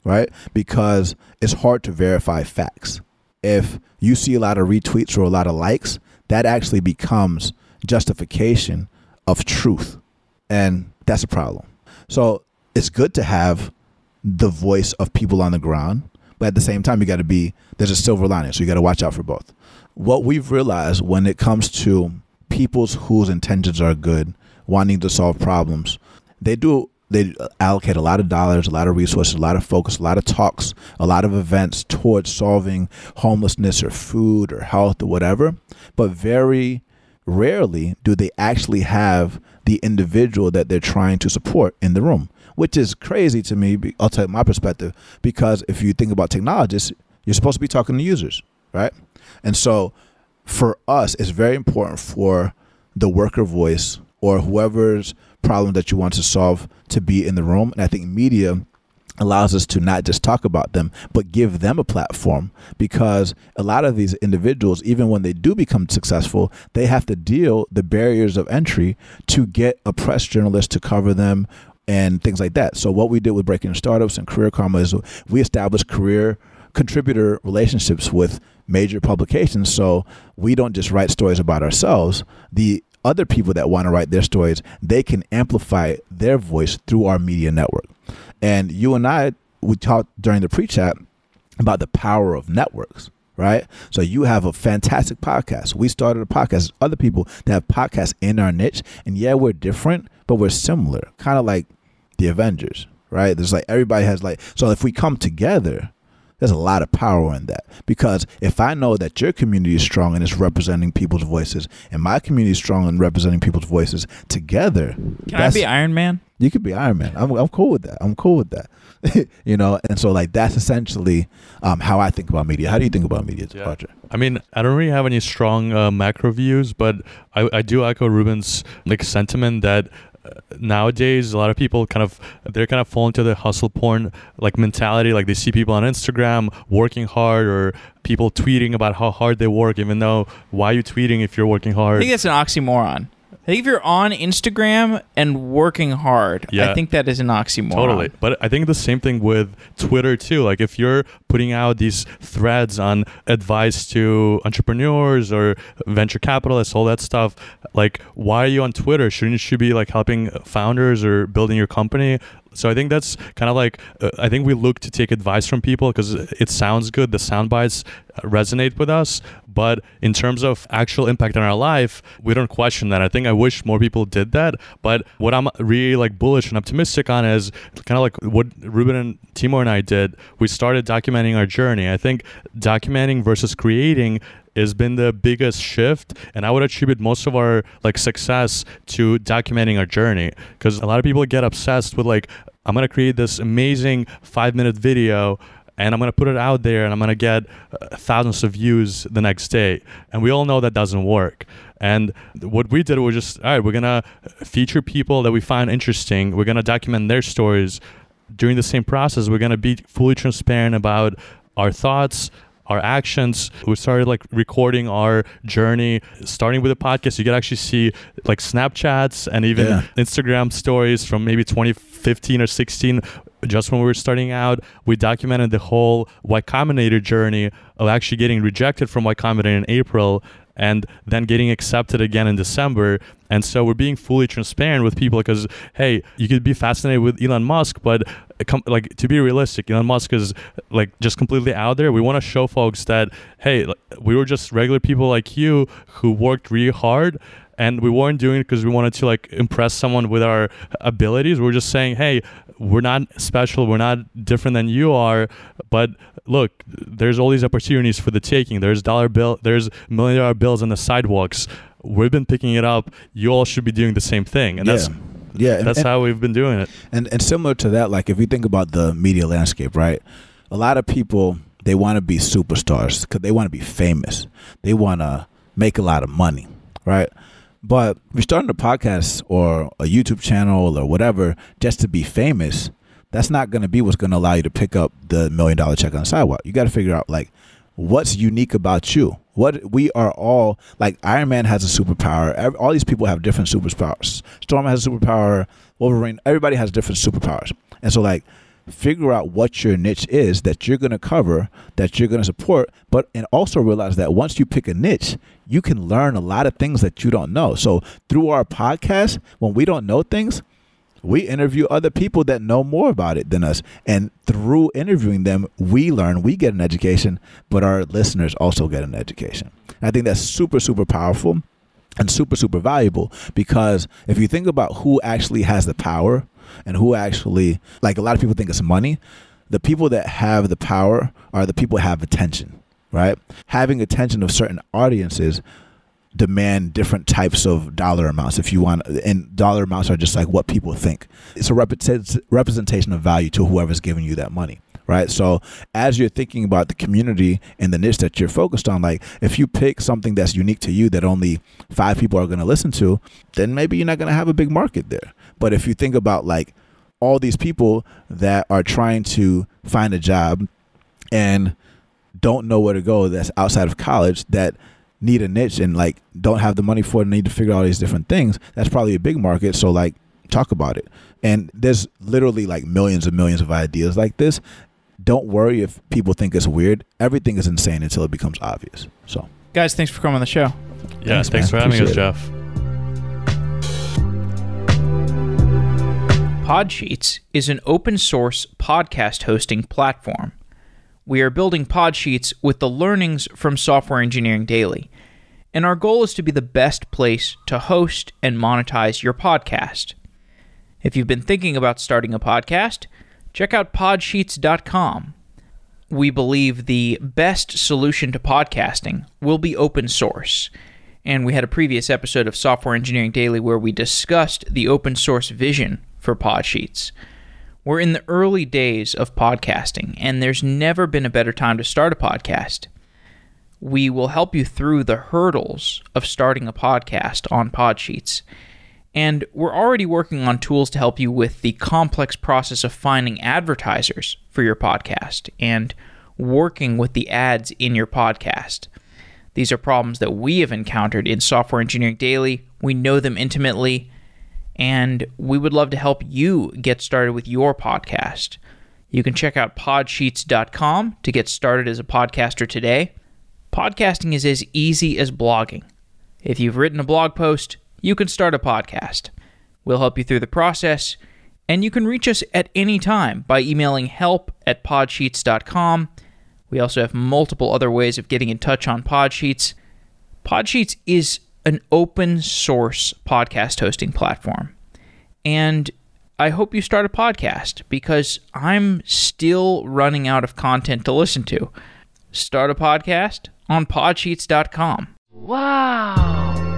right? Because it's hard to verify facts. If you see a lot of retweets or a lot of likes, that actually becomes justification of truth. And that's a problem. So it's good to have the voice of people on the ground, but at the same time, you got to be there's a silver lining, so you got to watch out for both. What we've realized when it comes to people's whose intentions are good, wanting to solve problems, they do they allocate a lot of dollars, a lot of resources, a lot of focus, a lot of talks, a lot of events towards solving homelessness or food or health or whatever. But very rarely do they actually have the individual that they're trying to support in the room, which is crazy to me. I'll tell you my perspective because if you think about technologists, you're supposed to be talking to users, right? And so for us, it's very important for the worker voice or whoever's problem that you want to solve to be in the room. And I think media allows us to not just talk about them, but give them a platform because a lot of these individuals, even when they do become successful, they have to deal the barriers of entry to get a press journalist to cover them and things like that. So what we did with Breaking Startups and Career Karma is we established career contributor relationships with major publications so we don't just write stories about ourselves the other people that want to write their stories, they can amplify their voice through our media network. And you and I, we talked during the pre chat about the power of networks, right? So you have a fantastic podcast. We started a podcast. Other people that have podcasts in our niche, and yeah, we're different, but we're similar, kind of like the Avengers, right? There's like everybody has like so if we come together, there's a lot of power in that because if I know that your community is strong and it's representing people's voices, and my community is strong and representing people's voices together, can I be Iron Man? You could be Iron Man. I'm, I'm cool with that. I'm cool with that. <laughs> you know, and so like that's essentially um, how I think about media. How do you think about media, yeah. Roger? I mean, I don't really have any strong uh, macro views, but I, I do echo Ruben's like sentiment that nowadays a lot of people kind of they're kind of falling to the hustle porn like mentality like they see people on instagram working hard or people tweeting about how hard they work even though why are you tweeting if you're working hard i think that's an oxymoron I think if you're on Instagram and working hard, yeah, I think that is an oxymoron. Totally. But I think the same thing with Twitter too. Like if you're putting out these threads on advice to entrepreneurs or venture capitalists, all that stuff, like why are you on Twitter? Shouldn't you be like helping founders or building your company? So I think that's kind of like uh, I think we look to take advice from people because it sounds good. The sound bites resonate with us, but in terms of actual impact on our life, we don't question that. I think I wish more people did that. But what I'm really like bullish and optimistic on is kind of like what Ruben and Timur and I did. We started documenting our journey. I think documenting versus creating has been the biggest shift and i would attribute most of our like success to documenting our journey because a lot of people get obsessed with like i'm going to create this amazing five minute video and i'm going to put it out there and i'm going to get uh, thousands of views the next day and we all know that doesn't work and what we did was just all right we're going to feature people that we find interesting we're going to document their stories during the same process we're going to be fully transparent about our thoughts our actions. We started like recording our journey, starting with a podcast. You could actually see like Snapchats and even yeah. Instagram stories from maybe 2015 or 16 just when we were starting out, we documented the whole Y Combinator journey of actually getting rejected from Y Combinator in April and then getting accepted again in December. And so we're being fully transparent with people because, hey, you could be fascinated with Elon Musk, but uh, like to be realistic, Elon Musk is like just completely out there. We want to show folks that hey, we were just regular people like you who worked really hard and we weren't doing it because we wanted to like impress someone with our abilities. We are just saying, hey, we're not special, we're not different than you are, but look, there's all these opportunities for the taking. There's dollar bill, there's million dollar bills on the sidewalks. We've been picking it up. You all should be doing the same thing, and yeah. that's yeah, and, that's and, how we've been doing it. And and similar to that, like if you think about the media landscape, right? A lot of people they want to be superstars because they want to be famous. They want to make a lot of money, right? But if you're starting a podcast or a YouTube channel or whatever just to be famous, that's not going to be what's going to allow you to pick up the million dollar check on the sidewalk. You got to figure out like what's unique about you. What we are all like Iron Man has a superpower. All these people have different superpowers. Storm has a superpower. Wolverine. Everybody has different superpowers. And so like figure out what your niche is that you're going to cover, that you're going to support, but and also realize that once you pick a niche, you can learn a lot of things that you don't know. So through our podcast, when we don't know things, We interview other people that know more about it than us. And through interviewing them, we learn, we get an education, but our listeners also get an education. I think that's super, super powerful and super, super valuable because if you think about who actually has the power and who actually, like a lot of people think it's money, the people that have the power are the people that have attention, right? Having attention of certain audiences demand different types of dollar amounts. If you want and dollar amounts are just like what people think. It's a representation of value to whoever's giving you that money right? So as you're thinking about the community and the niche that you're focused on like if you pick something that's unique to you that only five people are going to listen to then maybe you're not going to have a big market there but if you think about like all these people that are trying to find a job and don't know where to go that's outside of college that need a niche and like don't have the money for it and need to figure out all these different things that's probably a big market. So like talk about it. And there's literally like millions and millions of ideas like this. Don't worry if people think it's weird. Everything is insane until it becomes obvious. So. Guys thanks for coming on the show. Yeah thanks, thanks for having Appreciate us jeff Podsheets is an open source podcast hosting platform. We are building Podsheets with the learnings from Software Engineering Daily, and our goal is to be the best place to host and monetize your podcast. If you've been thinking about starting a podcast, check out podsheets.com. We believe the best solution to podcasting will be open source. And we had a previous episode of Software Engineering Daily where we discussed the open source vision for Podsheets. We're in the early days of podcasting, and there's never been a better time to start a podcast. We will help you through the hurdles of starting a podcast on Podsheets. And we're already working on tools to help you with the complex process of finding advertisers for your podcast and working with the ads in your podcast. These are problems that we have encountered in Software Engineering Daily. We know them intimately, and we would love to help you get started with your podcast. You can check out podsheets.com to get started as a podcaster today. Podcasting is as easy as blogging. If you've written a blog post, you can start a podcast. We'll help you through the process, and you can reach us at any time by emailing help at podsheets.com. We also have multiple other ways of getting in touch on Podsheets. Podsheets is an open source podcast hosting platform. And I hope you start a podcast because I'm still running out of content to listen to. Start a podcast on podsheets.com. Wow.